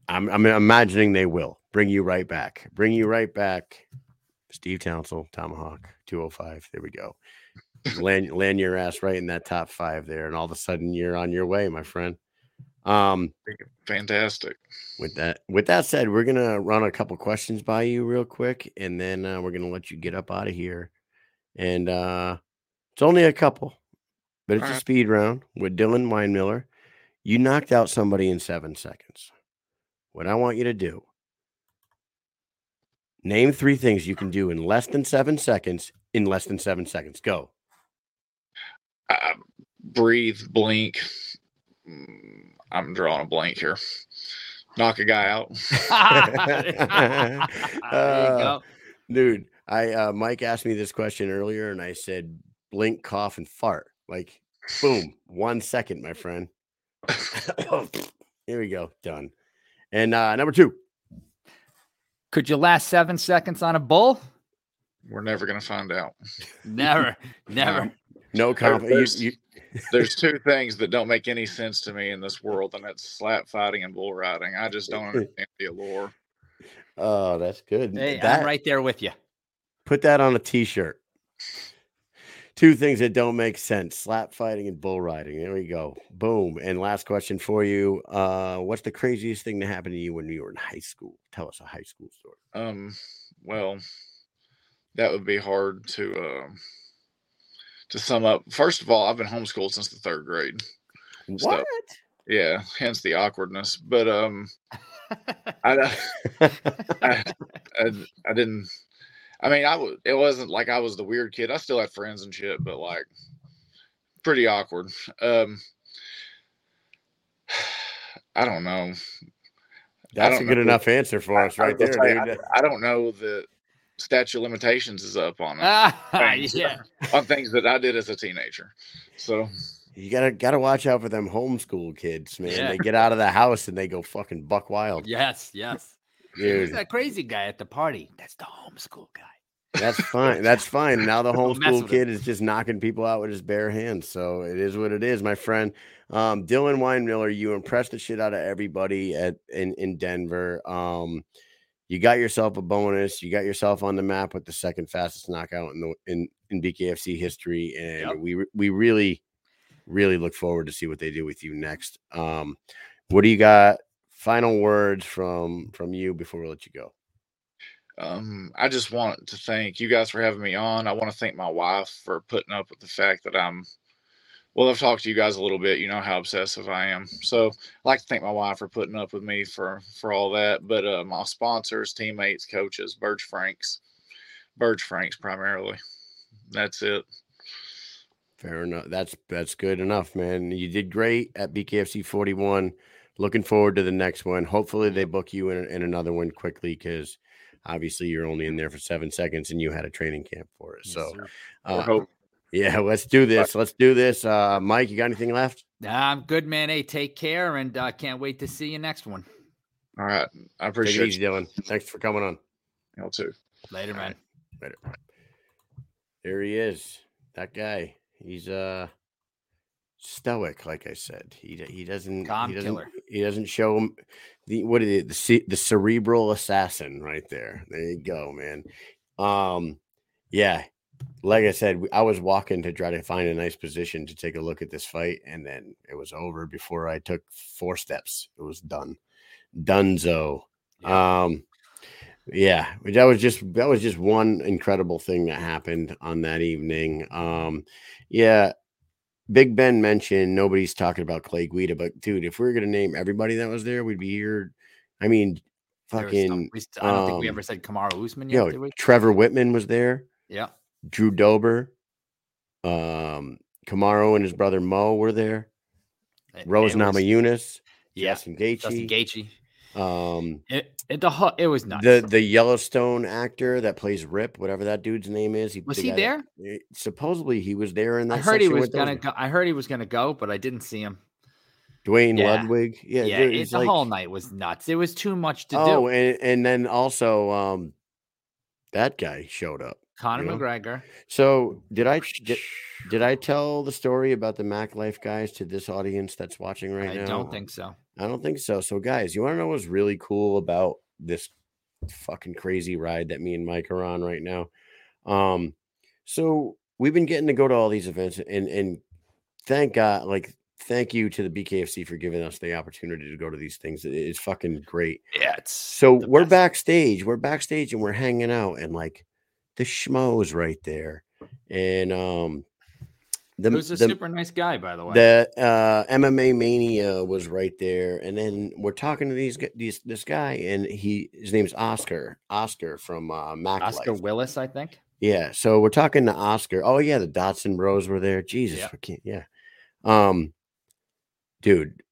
I'm I'm imagining they will bring you right back. Bring you right back. Steve Townsell, Tomahawk, 205. There we go. land land your ass right in that top five there, and all of a sudden you're on your way, my friend. Um fantastic. with that with that said we're gonna run a couple questions by you real quick and then uh, we're gonna let you get up out of here and uh it's only a couple but it's a Alright. speed round with dillon winemiller you knocked out somebody in seven seconds what i want you to do name three things you can do in less than seven seconds in less than seven seconds go uh, breathe, blink. Mm, I'm drawing a blank here. Knock a guy out. there you Uh, go. dude i uh mike asked me this question earlier and i said blink cough and fart like boom one second my friend here we go done and uh number two Could you last seven seconds on a bull? We're never gonna find out. Never, never. no confidence there's- you, There's two things that don't make any sense to me in this world, and that's slap fighting and bull riding. I just don't understand the allure. oh that's good Hey, that, I'm right there with you. put that on a t-shirt two things that don't make sense slap fighting and bull riding there we go boom and last question for you uh what's the craziest thing that happened to you when you were in high school tell us a high school story Um, well, that would be hard to um to sum up. First of all, I've been homeschooled since the third grade. So- what Yeah, hence the awkwardness. But um, I, I, I, I didn't. I mean, I was. It wasn't like I was the weird kid. I still had friends and shit, but like, pretty awkward. Um, I don't know. That's a don't good know. enough answer for us I- I right was there, gonna dude. I, I don't know that statute of limitations is up on it Ah, yeah. on things that I did as a teenager. So You gotta gotta watch out for them homeschool kids, man. Yeah. They get out of the house and they go fucking buck wild. Yes, yes. Who's Dude, that crazy guy at the party? That's the homeschool guy. that's fine. That's fine. Now the homeschool kid is just knocking people out with his bare hands. So it is what it is, my friend. Um, Dillon Winemiller, you impressed the shit out of everybody at in, in Denver. Um, you got yourself a bonus. You got yourself on the map with the second fastest knockout in the in, in BKFC history. And Yep. we we really, really look forward to see what they do with you next. Um, what do you got? Final words from from you before we let you go. um, I just want to thank you guys for having me on. I want to thank my wife for putting up with the fact that I'm. Well, I've talked to you guys a little bit. You know how obsessive I am. So I'd like to thank my wife for putting up with me for for all that. But uh, my sponsors, teammates, coaches, Birch Franks, Birch Franks primarily. That's it. Fair enough. That's that's good enough, man. You did great at BKFC 41. Looking forward to the next one. Hopefully they book you in, in another one quickly because obviously you're only in there for seven seconds and you had a training camp for it. Yes, So uh, hope. yeah, let's do this. Let's do this. Uh, Mike, you got anything left? Nah, I'm good, man. Hey, take care, and uh, can't wait to see you next one. All right. I Take it appreciate easy, Dillon. Thanks for coming on. Y'all too. Later, All man. right. Later. There he is. That guy. He's uh stoic, like I said. He he doesn't Calm he doesn't killer. He doesn't show him the what is it the ce- the cerebral assassin right there. There you go, man. Um, yeah. Like I said, I was walking to try to find a nice position to take a look at this fight, and then it was over before I took four steps. It was done, Dunzo. Um, yeah, that was just that was just one incredible thing that happened on that evening. Um, yeah, Big Ben mentioned nobody's talking about Clay Guida, but dude, if we are gonna name everybody that was there, we'd be here. I mean, fucking we I don't think we um, ever said Kamaru Usman yet, yo, did we? Trevor Wittman was there. Yeah. Drew Dober, um, Kamaru and his brother Mo were there. Rose Namajunas, Yeah. Justin Gaethje, Justin Gaethje. Um, It, it the hu- it was nuts. the the Yellowstone actor that plays Rip, whatever that dude's name is. He, was the he guy that- there? eh, supposedly he was there in that. I heard he section was with those gonna go. I heard he was gonna go, but I didn't see him. Duane Yeah. Ludwig. Yeah, Yeah, dude, it, he's the like- whole night was nuts. It was too much to oh, do. and and then also um, that guy showed up. Conor you know? McGregor. So did I did, did I tell the story about the Mac Life guys to this audience that's watching right I now? I don't think so. I don't think so. So guys, you want to know what's really cool about this fucking crazy ride that me and Mike are on right now? Um, so we've been getting to go to all these events and and thank God, like thank you to the BKFC for giving us the opportunity to go to these things. It's fucking great. Yeah, it's So we're best. backstage. We're backstage and we're hanging out and like the schmo's right there. And um the, He was a the, super nice guy, by the way. the uh MMA mania was right there. And then we're talking to these these this guy and he his name's Oscar. Oscar from uh Mac Oscar Life. Willis, I think. Yeah, so we're talking to Oscar. Oh yeah, the Dotson Bros were there. Jesus, Yeah. we can't. Yeah, um, dude.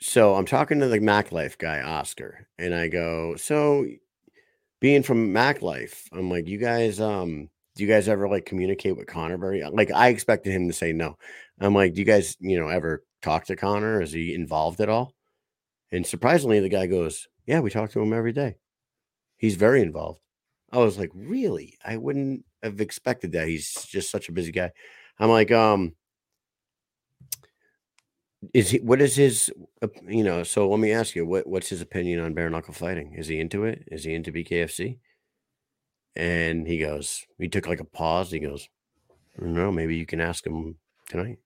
So I'm talking to the Mac Life guy, Oscar, and I go, so being from Mac Life, I'm like, you guys, um, do you guys ever like communicate with Conor very? Like, I expected him to say no. I'm like, do you guys, you know, ever talk to Conor? Is he involved at all? And surprisingly, the guy goes, yeah, we talk to him every day. He's very involved. I was like, really? I wouldn't have expected that. He's just such a busy guy. I'm like, um, is he what is his you know, so let me ask you, what what's his opinion on bare knuckle fighting? Is he into it? Is he into BKFC? And he goes, he took like a pause. He goes, I don't know, maybe you can ask him tonight.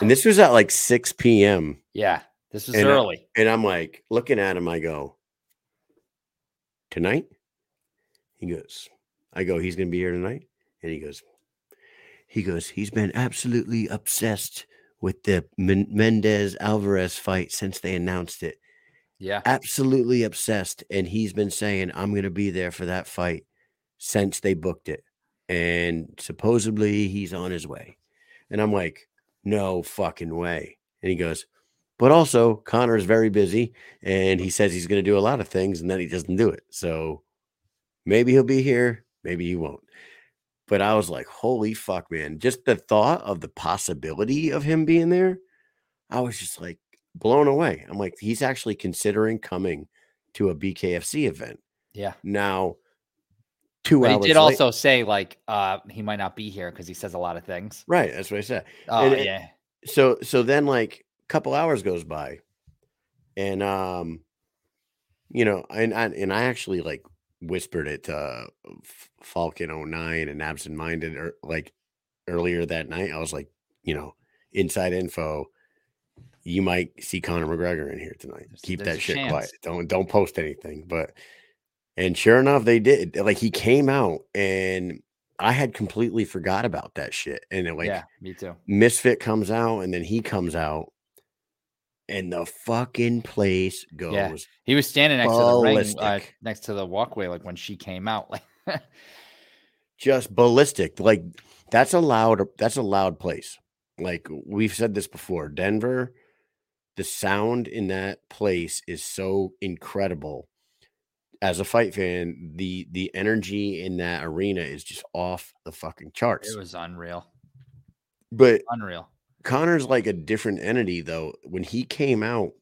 And this was at like 6 p.m. Yeah, this was And, early. And I'm like looking at him, I go, tonight? He goes, I go, he's gonna be here tonight. And he goes, he goes, he's been absolutely obsessed with the Men- Mendes Alvarez fight since they announced it. yeah, Absolutely obsessed. And he's been saying, I'm gonna be there for that fight since they booked it. And supposedly he's on his way. And I'm like, no fucking way. And he goes, but also Conor is very busy and he says he's going to do a lot of things and then he doesn't do it. So maybe he'll be here, maybe he won't. But I was like, holy fuck, man. Just the thought of the possibility of him being there, I was just like blown away. I'm like, he's actually considering coming to a BKFC event. yeah. Now, two But he did late- also say like uh he might not be here because he says a lot of things. right. That's what I said. Oh And it- yeah, so so then like a couple hours goes by and um you know and I, and I actually like whispered it to uh, Falcon 09 and Absent Minded or er, like earlier that night I was like you know inside info you might see Conor McGregor in here tonight. There's- keep there's that shit quiet. don't don't post anything. But and sure enough they did. Like he came out and I had completely forgot about that shit. And it like yeah, me too. Misfit comes out and then he comes out and the fucking place goes Yeah. He was standing next to the ring, uh, next to the walkway, like when she came out. Like, just ballistic. Like that's a loud that's a loud place. Like we've said this before, Denver, the sound in that place is so incredible. As a fight fan, the the energy in that arena is just off the fucking charts. it was unreal, But unreal. Conor's like a different entity though. When he came out,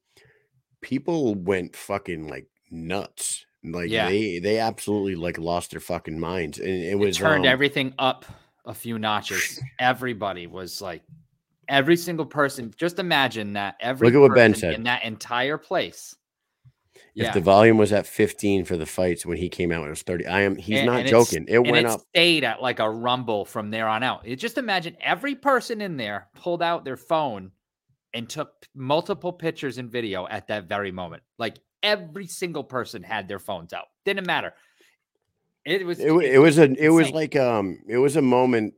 people went fucking like nuts. Like Yeah. they they absolutely like lost their fucking minds. And it It was turned um, everything up a few notches. Everybody was like, every single person. Just imagine that every Look at what Ben said. in that entire place. If the volume was at 15 for the fights when he came out, it was 30. I am he's And- not and joking. It and went it up. stayed at like a rumble from there on out. It, just imagine every person in there pulled out their phone and took multiple pictures and video at that very moment. Like every single person had their phones out. Didn't matter. It was It, it was a it was like um it was a moment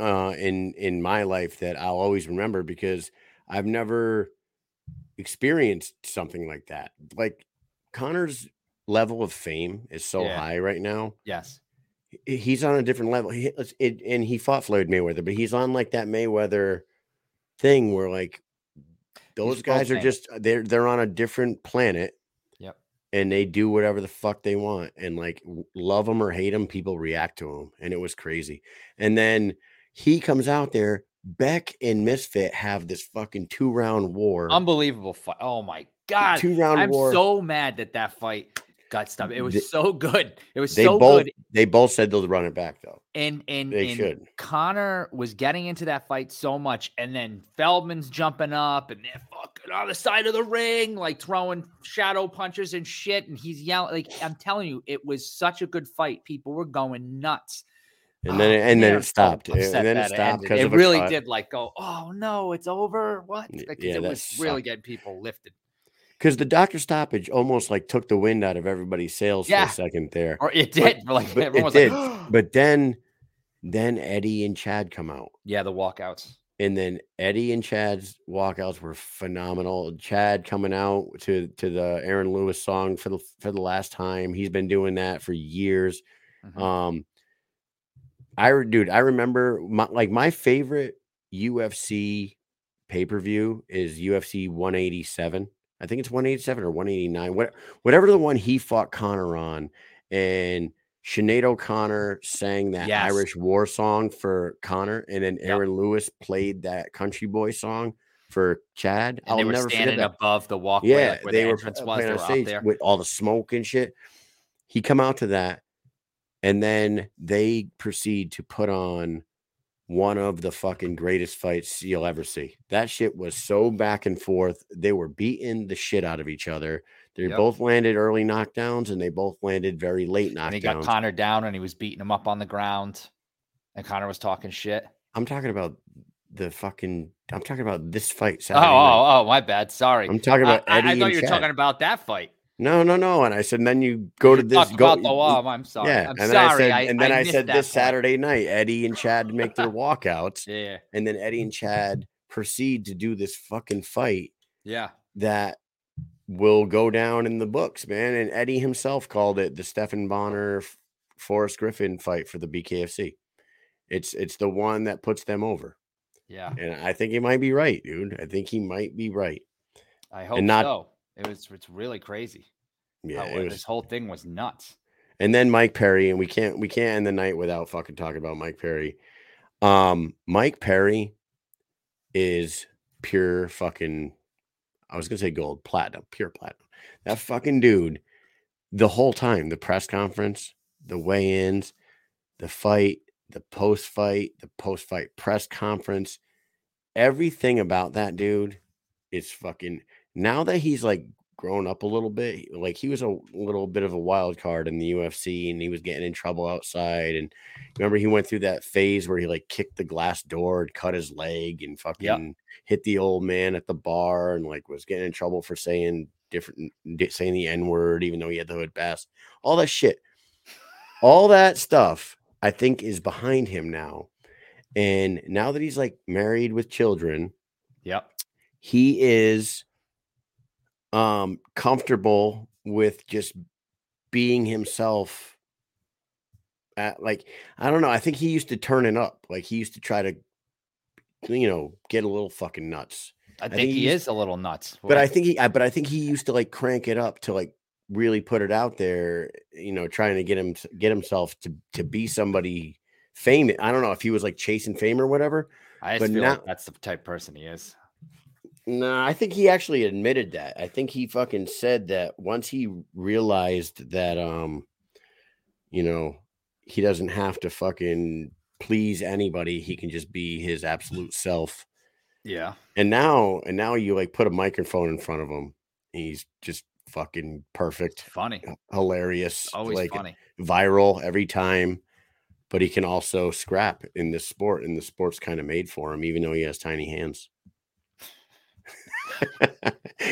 uh in in my life that I'll always remember because I've never experienced something like that. Like Conor's level of fame is so Yeah. high right now. Yes. He's on a different level. He, it, and he fought Floyd Mayweather, but he's on like that Mayweather thing where like those world guys are just they're they're on a different planet. Yep. And they do whatever the fuck they want, and like love them or hate them, people react to them, and it was crazy. And then he comes out there. Beck and Misfit have this fucking two round war. Unbelievable fight. Oh my god. two round I'm war. so mad that that fight got stopped. It was They- so good. It was they so both good. they both said they'll run it back though. And and, They and should. Conor was getting into that fight so much, and then Feldman's jumping up and they're fucking on the side of the ring, like throwing shadow punches and shit. And he's yelling. Like I'm telling you, it was such a good fight. People were going nuts. And then Oh, and then it stopped. and then it stopped because it a really cut. did like go, oh no, it's over. What? Y- Like, 'cause yeah, it was really getting people lifted. Because the doctor stoppage almost like took the wind out of everybody's sails Yeah. for a second there. Or it But- did. like but everyone was it like. But then then Eddie and Chad come out. yeah, the walkouts. And then Eddie and Chad's walkouts were phenomenal. Chad coming out to to the Aaron Lewis song for the for the last time. He's been doing that for years. Mhm. Um, I dude, I remember my like my favorite UFC pay per view is UFC 187. I think it's 187 or 189. What whatever the one he fought Conor on, and Sinead O'Connor sang that Yes. Irish war song for Conor, and then Yep. Aaron Lewis played that country boy song for Chad. And they were never standing above the walkway, Yeah, like where they the were entrance pl- was. They were there. with all the smoke and shit. He come out to that, and then they proceed to put on one of the fucking greatest fights you'll ever see. That shit was so back and forth. They were beating the shit out of each other. They Yep. both landed early knockdowns, and they both landed very late And he got knockdowns. Conor down and he was beating him up on the ground. And Conor was talking shit. I'm talking about the fucking. I'm talking about this fight. Oh, Saturday night. oh, oh, my bad. Sorry. I'm talking I, about I- I thought you were Chad. talking about that fight. No, no, no. And I said, and then you go to this. Go, about the wall. I'm sorry. Yeah, I'm and sorry. then I said, and then I, missed said this part. Saturday night, Eddie and Chad make their walkouts, Yeah. and then Eddie and Chad proceed to do this fucking fight Yeah. that will go down in the books, man. And Eddie himself called it the Stephan Bonnar Forrest Griffin fight for the BKFC. It's it's the one that puts them over, Yeah. and I think he might be right, dude. I think he might be right. I hope not- so. It was it's really crazy. Yeah, how, it was this whole thing was nuts. and then Mike Perry, and we can't we can't end the night without fucking talking about Mike Perry. Um, Mike Perry is pure fucking. I was gonna say gold, platinum, pure platinum. That fucking dude, the whole time, the press conference, the weigh-ins, the fight, the post-fight, the post-fight press conference, everything about that dude is fucking. Now that he's like grown up a little bit. Like he was a little bit of a wild card in the UFC and he was getting in trouble outside. And remember, he went through that phase where he like kicked the glass door and cut his leg and fucking hit the old man at the bar and like was getting in trouble for saying different, saying the N word, even though he had the hood pass. All that shit. All that stuff, I think, is behind him now. And now that he's like married with children, Yep. he is um comfortable with just being himself at like i don't know i think he used to turn it up like he used to try to you know get a little fucking nuts I think, think he he's- is a little nuts. but i think he I- but i think he used to like crank it up to like really put it out there you know trying to get him get himself to to be somebody famous i don't know if he was like chasing fame or whatever I but feel now- like that's the type of person he is. No, I think he actually admitted that. I think he fucking said that once he realized that um you know, he doesn't have to fucking please anybody, he can just be his absolute self. Yeah. And now and now you like put a microphone in front of him. He's just fucking perfect, Funny. hilarious, Always like funny. viral every time. But he can also scrap in this sport, and the sport's kind of made for him, even though he has tiny hands.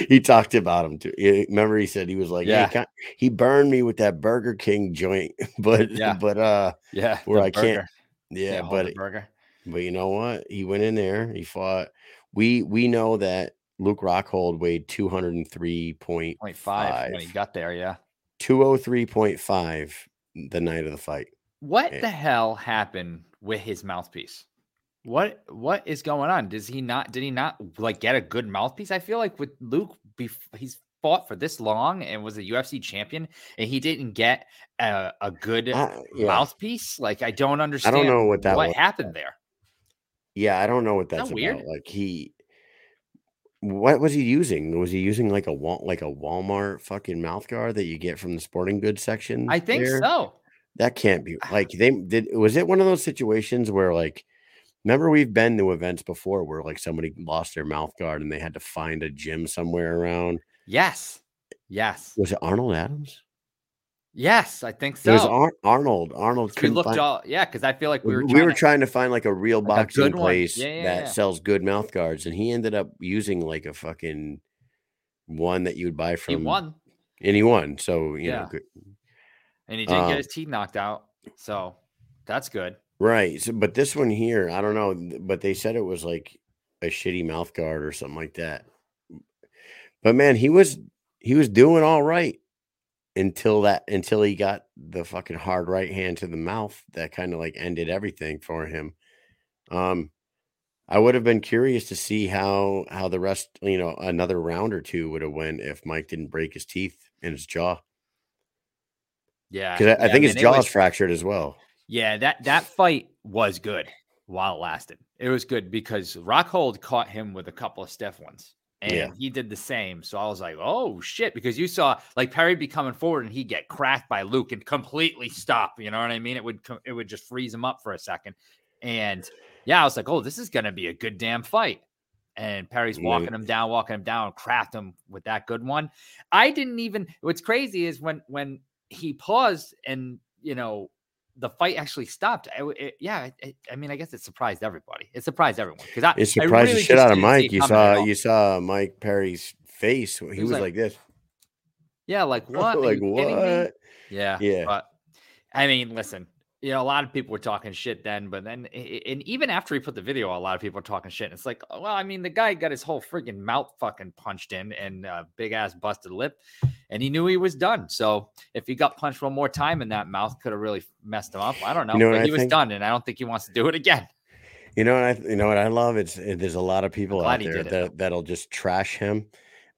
He talked about him too. Remember, he said he was like, Yeah. yeah, he burned me with that Burger King joint, but Yeah. but uh, Yeah. where I can't- burger. yeah, Can't but burger. but you know what? He went in there. He fought. We we know that Luke Rockhold weighed 203.5. Point when he got there. Yeah. 203.5 the night of the fight. What Yeah. the hell happened with his mouthpiece? What what is going on? Does he not did he not like get a good mouthpiece? I feel like with Luke, he's fought for this long and was a UFC champion, and he didn't get a, a good I- yeah. mouthpiece. Like I don't understand. I don't know what that what was. happened there. Yeah, I don't know what that that's weird? about. Like he what was he using? Was he using like a like a Walmart fucking mouth guard that you get from the sporting goods section? I think there? so. That can't be like they did. Was it one of those situations where like, remember we've been to events before where like somebody lost their mouth guard and they had to find a gym somewhere around? Yes. Yes. Was it Arnold Adams? Yes, I think It so. was Ar- Arnold. Arnold. we looked find- all yeah, because I feel like we were we trying were to- trying to find like a real Like boxing one. place Yeah, yeah, that yeah. sells good mouth guards, and he ended up using like a fucking one that you would buy from. he won and he won. So you Yeah. know, good. and he didn't Um, get his teeth knocked out. So that's good. Right? So, but this one here, I don't know, but they said it was like a shitty mouth guard or something like that. But man, he was he was doing all right until that until he got the fucking hard right hand to the mouth that kind of like ended everything for him. Um I would have been curious to see how how the rest, you know, another round or two would have went if Mike didn't break his teeth in his jaw. Yeah. Because I, I think his man, it jaw is was- fractured as well. Yeah, that that fight was good while it lasted. It was good because Rockhold caught him with a couple of stiff ones. And Yeah. he did the same. So I was like, oh shit. Because you saw like Perry be coming forward and he'd get cracked by Luke and completely stop. You know what I mean? It would it would just freeze him up for a second. And yeah, I was like, oh, this is gonna be a good damn fight. And Perry's Yeah. walking him down, walking him down, craft him with that good one. I didn't even what's crazy is when when he paused and you know the fight actually stopped. I, it- yeah, it, I mean, I guess it surprised everybody. It surprised everyone because I It surprised the shit out of Mike. You saw you saw Mike Perry's face. He, was, was like, like, this. yeah, like what? Like you kidding me? what? Yeah, Yeah. But I mean, listen, you know, a lot of people were talking shit then, but then, i- i- and even after he put the video, a lot of people were talking shit. And it's like, oh, well, I mean, the guy got his whole freaking mouth fucking punched in and uh, big ass busted lip, and he knew he was done. So if he got punched one more time in that mouth, could have really messed him up. I don't know, know what but I he was think? done, and I don't think he wants to do it again. You know what I you know what I love? It's it, there's a lot of people out there that that'll just trash him,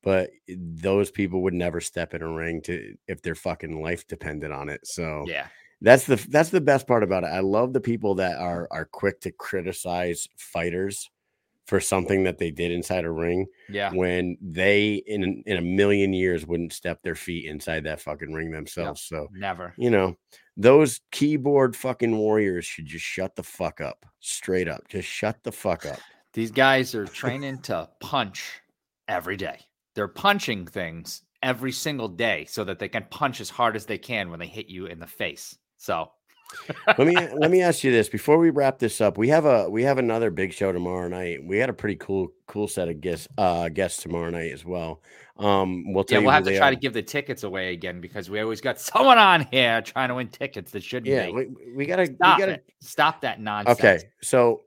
but those people would never step in a ring to if their fucking life depended on it. So Yeah, that's the that's the best part about it. I love the people that are are quick to criticize fighters for something that they did inside a ring yeah, when they in in a million years wouldn't step their feet inside that fucking ring themselves. So never. you know, those keyboard fucking warriors should just shut the fuck up. Straight up. Just shut the fuck up. These guys are training to punch every day. They're punching things every single day so that they can punch as hard as they can when they hit you in the face. So let me let me ask you this before we wrap this up. We have a we have another big show tomorrow night. We had a pretty cool cool set of guests uh guests tomorrow night as well. Um we'll tell yeah, you we'll have to try are. to give the tickets away again because we always got someone on here trying to win tickets that shouldn't Yeah, be. we, we gotta Stop we gotta it. Stop that nonsense. Okay, so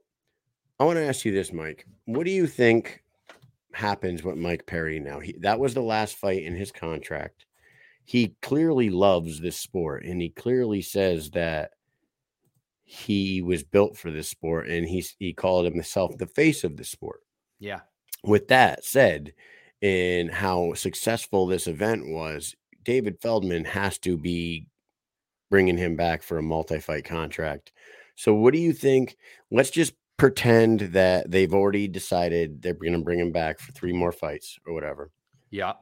I want to ask you this, Mike. What do you think happens with Mike Perry now? He, that was the last fight in his contract. He clearly loves this sport, and he clearly says that he was built for this sport, and he's he called himself the face of the sport. Yeah. With that said, and how successful this event was, David Feldman has to be bringing him back for a multi-fight contract. So, what do you think? Let's just pretend that they've already decided they're going to bring him back for three more fights or whatever. Yeah.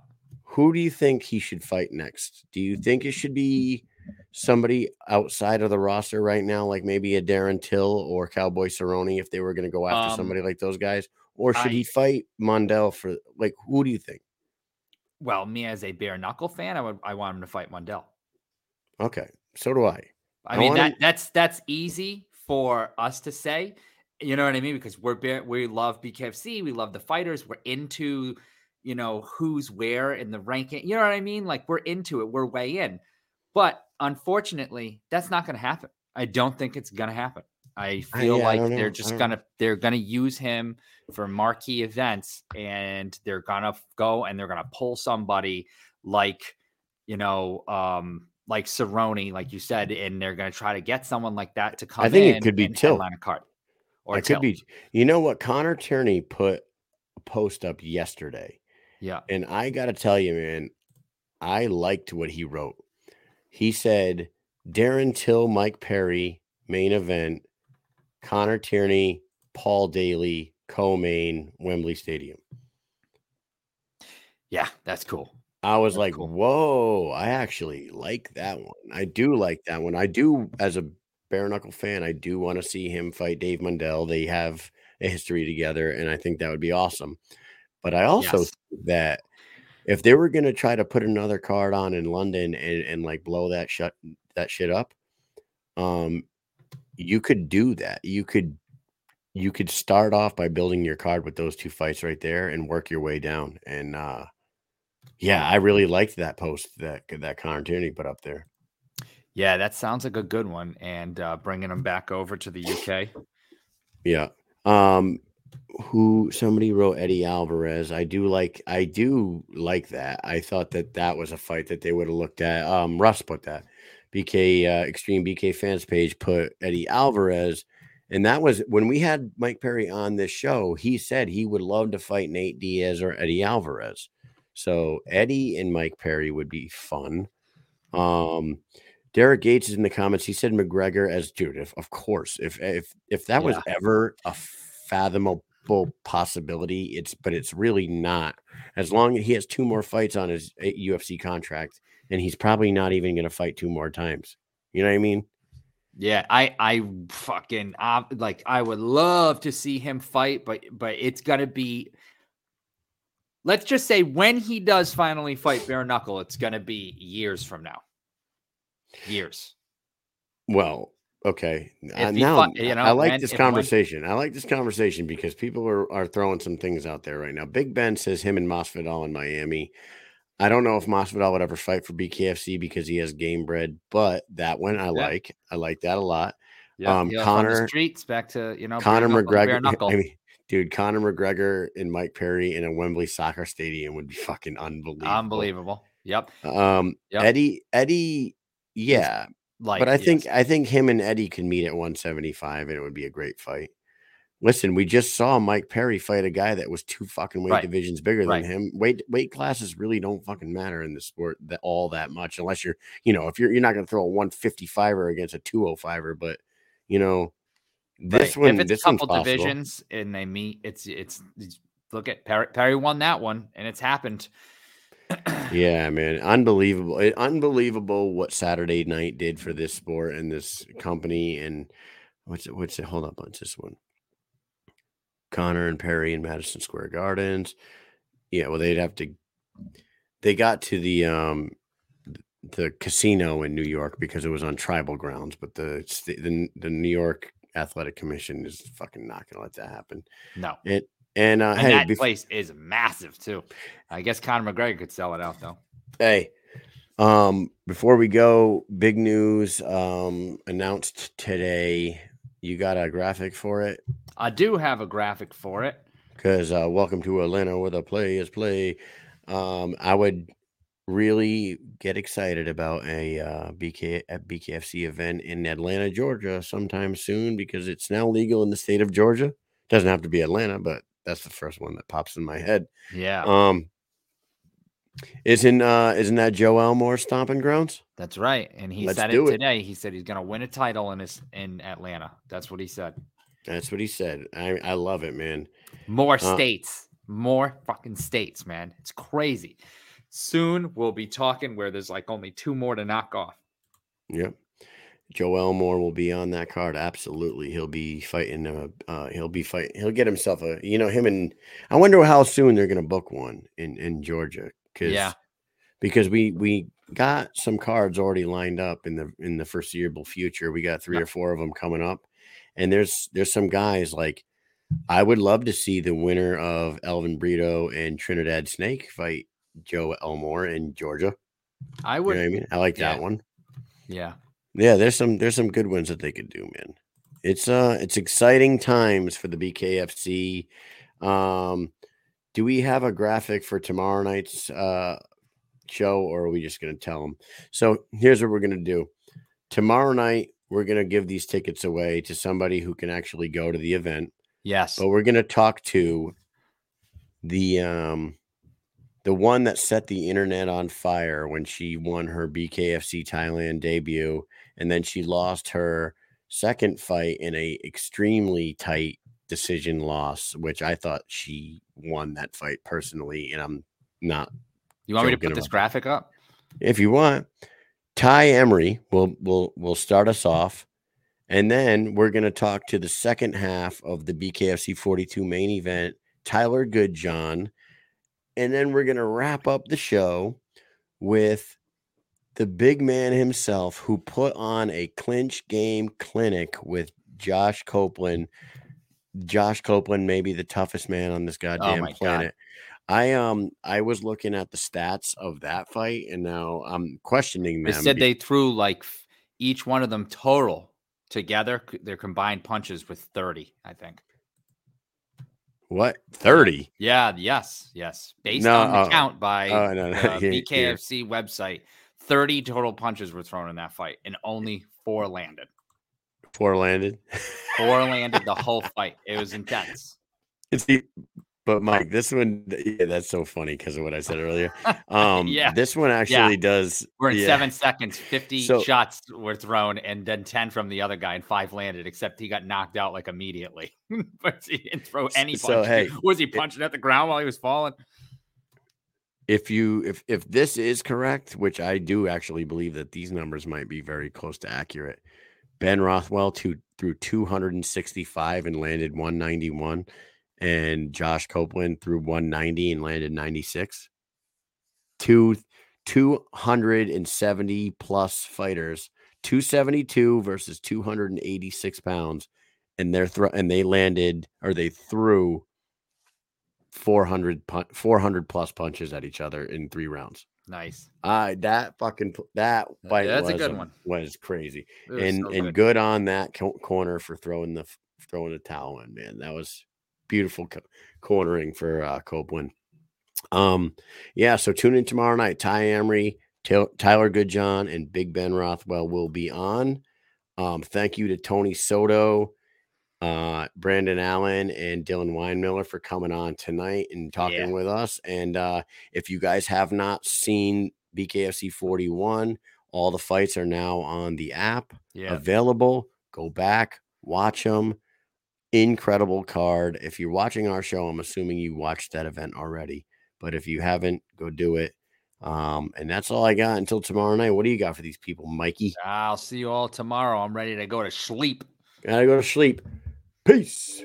Who do you think he should fight next? Do you think it should be somebody outside of the roster right now, like maybe a Darren Till or Cowboy Cerrone, if they were going to go after Um, somebody like those guys? Or should I- he fight Mundell for like who do you think? Well, me as a bare knuckle fan, I would I want him to fight Mundell. Okay, so do I. I I mean that him- that's that's easy for us to say. You know what I mean? Because we're bare- we love BKFC, we love the fighters, we're into you know who's where in the ranking. You know what I mean? Like we're into it, we're way in. But unfortunately, that's not going to happen. I don't think it's going to happen. I I- feel yeah, like don't they're I just gonna they're gonna use him for marquee events, and they're gonna go and they're gonna pull somebody like you know, um, like Cerrone, like you said, and they're gonna try to get someone like that to come. I think it could be Till. headline a card, or It could be. You know what? Connor Tierney put a post up yesterday, yeah, and I got to tell you, man, I liked what he wrote. He said, Darren Till, Mike Perry, main event, Conor Tierney, Paul Daley, co-main, Wembley Stadium. yeah, that's cool. I was That's like, cool. whoa, I actually like that one. I do like that one. I do, as a bare knuckle fan, I do want to see him fight Dave Mundell. They have a history together, and I think that would be awesome. But I also Yes. That if they were going to try to put another card on in London and, and like blow that shut that shit up, um, you could do that. You could you could start off by building your card with those two fights right there and work your way down. And uh yeah, I really liked that post that that Conor Tierney put up there. Yeah, that sounds like a good one. And uh, bringing them back over to the UK. Yeah. Um who somebody wrote Eddie Alvarez. I do like I do like that. I thought that that was a fight that they would have looked at. Um Russ put that. BK uh, Extreme BK fans page put Eddie Alvarez and that was when we had Mike Perry on this show, he said he would love to fight Nate Diaz or Eddie Alvarez. So Eddie and Mike Perry would be fun. Um Derek Gates is in the comments. He said McGregor as dude. If, of course, if if if that was ever a fathomable possibility, it's but it's really not. As long as he has two more fights on his uh, UFC contract, and he's probably not even going to fight two more times. You know what I mean? Yeah, I I fucking uh, like I would love to see him fight, but but it's gonna be. Let's just say when he does finally fight bare knuckle, it's gonna be years from now. Years. Well, okay. If now you know, I like when- this conversation. I like this conversation because people are, are throwing some things out there right now. Big Ben says him and Masvidal in Miami. I don't know if Masvidal would ever fight for BKFC because he has Gamebred, but that one I like. I like that a lot. Yeah, Um, yeah, Conor- streets back to you know bare Conor knuckle- bare McGregor, knuckle. I mean, dude, Conor McGregor and Mike Perry in a Wembley soccer stadium would be fucking unbelievable. unbelievable. Yep. Um, Yep. Eddie, Eddie, yeah, Like, but I think. I think him and Eddie could meet at 175 and it would be a great fight. Listen, we just saw Mike Perry fight a guy that was two fucking weight Right. divisions bigger Right. than him. Weight weight classes really don't fucking matter in the sport that all that much unless you're, you know, if you're you're not going to throw a 155er against a 205er, but you know, this Right. one if it's this a couple possible. divisions and they meet, it's it's, it's look at Perry, Perry won that one and it's happened. Yeah, man, unbelievable! It, unbelievable what Saturday night did for this sport and this company. And what's it? What's it? Hold up, what's this one? Conor and Perry in Madison Square Gardens. Yeah, well, they'd have to. They got to the um the casino in New York because it was on tribal grounds, but the the, the New York Athletic Commission is fucking not going to let that happen. No. It and uh, And hey, that bef- place is massive too. I guess Conor McGregor could sell it out though. Hey, um, before we go, big news um announced today. You got a graphic for it? I do have a graphic for it. Because uh, welcome to Atlanta where the play is play. Um, I would really get excited about a uh, BK at BKFC event in Atlanta, Georgia, sometime soon because it's now legal in the state of Georgia. Doesn't have to be Atlanta, but that's the first one that pops in my head. Yeah, Um, isn't uh, isn't that Joe Elmore stomping grounds? that's right. And he let's said it it. today. He said he's going to win a title in his in Atlanta. That's what he said. That's what he said. I I love it, man. More Uh, states, more fucking states, man. It's crazy. Soon we'll be talking where there's like only two more to knock off. Yep. Joe Elmore will be on that card. Absolutely, he'll be fighting. Uh, uh, he'll be fight. He'll get himself a. You know him and. I wonder how soon they're going to book one in in Georgia. Cause, Yeah. Because we we got some cards already lined up in the in the foreseeable future. We got three or four of them coming up, and there's there's some guys like. I would love to see the winner of Elvin Brito and Trinidad Snake fight Joe Elmore in Georgia. I You would. know what I mean? I like yeah. that one. Yeah. Yeah, there's some there's some good ones that they could do, man. it's uh it's exciting times for the BKFC. Um, do we have a graphic for tomorrow night's uh show, or are we just gonna tell them? So here's what we're gonna do. Tomorrow night, we're gonna give these tickets away to somebody who can actually go to the event. Yes. But we're gonna talk to the um the one that set the internet on fire when she won her BKFC Thailand debut, and then she lost her second fight in a extremely tight decision loss, which I thought she won that fight personally, and I'm not. You want me to put this graphic up? If you want, Tai Emery will will will start us off, and then we're going to talk to the second half of the BKFC 42 main event, Tyler Goodjohn, and then we're going to wrap up the show with the big man himself who put on a clinch game clinic with Josh Copeland. Josh Copeland may be the toughest man on this goddamn Oh my God. planet. I um I was looking at the stats of that fight and now I'm questioning They them. said be- they threw like each one of them total together, their combined punches with 30, I think. What 30? Yeah, yes, yes. Based No, on the oh, count by oh, no, no, the uh, here- here. BKFC website, 30 total punches were thrown in that fight and only four landed. Four landed. Four landed the whole fight. It was intense. It's the but Mike, this one yeah, that's so funny because of what I said earlier. Um Yeah. this one actually does We're in yeah. seven seconds. 50 So- shots were thrown and then 10 from the other guy and five landed, except he got knocked out like immediately. but he didn't throw any punch. So, hey, was he punching at the ground while he was falling? if you if if this is correct, which I do actually believe that these numbers might be very close to accurate. Ben Rothwell two, threw 265 and landed 191, and Josh Copeland threw 190 and landed 96. Two 270 plus fighters, 272 versus 286 pounds, and they're thro- and they landed or they threw 400 pun- 400 plus punches at each other in three rounds. Nice. Uh that fucking that fight that's a good one. was crazy. Was And so and good. good on that co- corner for throwing the throwing the towel in, man. That was beautiful co- cornering for uh Copeland. Um yeah, so tune in tomorrow night. Tai Emery, Ty- Tyler Goodjohn and Big Ben Rothwell will be on. Um thank you to Tony Soto, uh Brandon Allen and Dillon Winemiller for coming on tonight and talking Yeah. with us. And uh if you guys have not seen BKFC 41, all the fights are now on the app Yeah. available. Go back, watch them. Incredible card. If you're watching our show, I'm assuming you watched that event already. But if you haven't, go do it. Um, and that's all I got until tomorrow night. What do you got for these people, Mikey? I'll see you all tomorrow. I'm ready to go to sleep. Gotta go to sleep. Peace.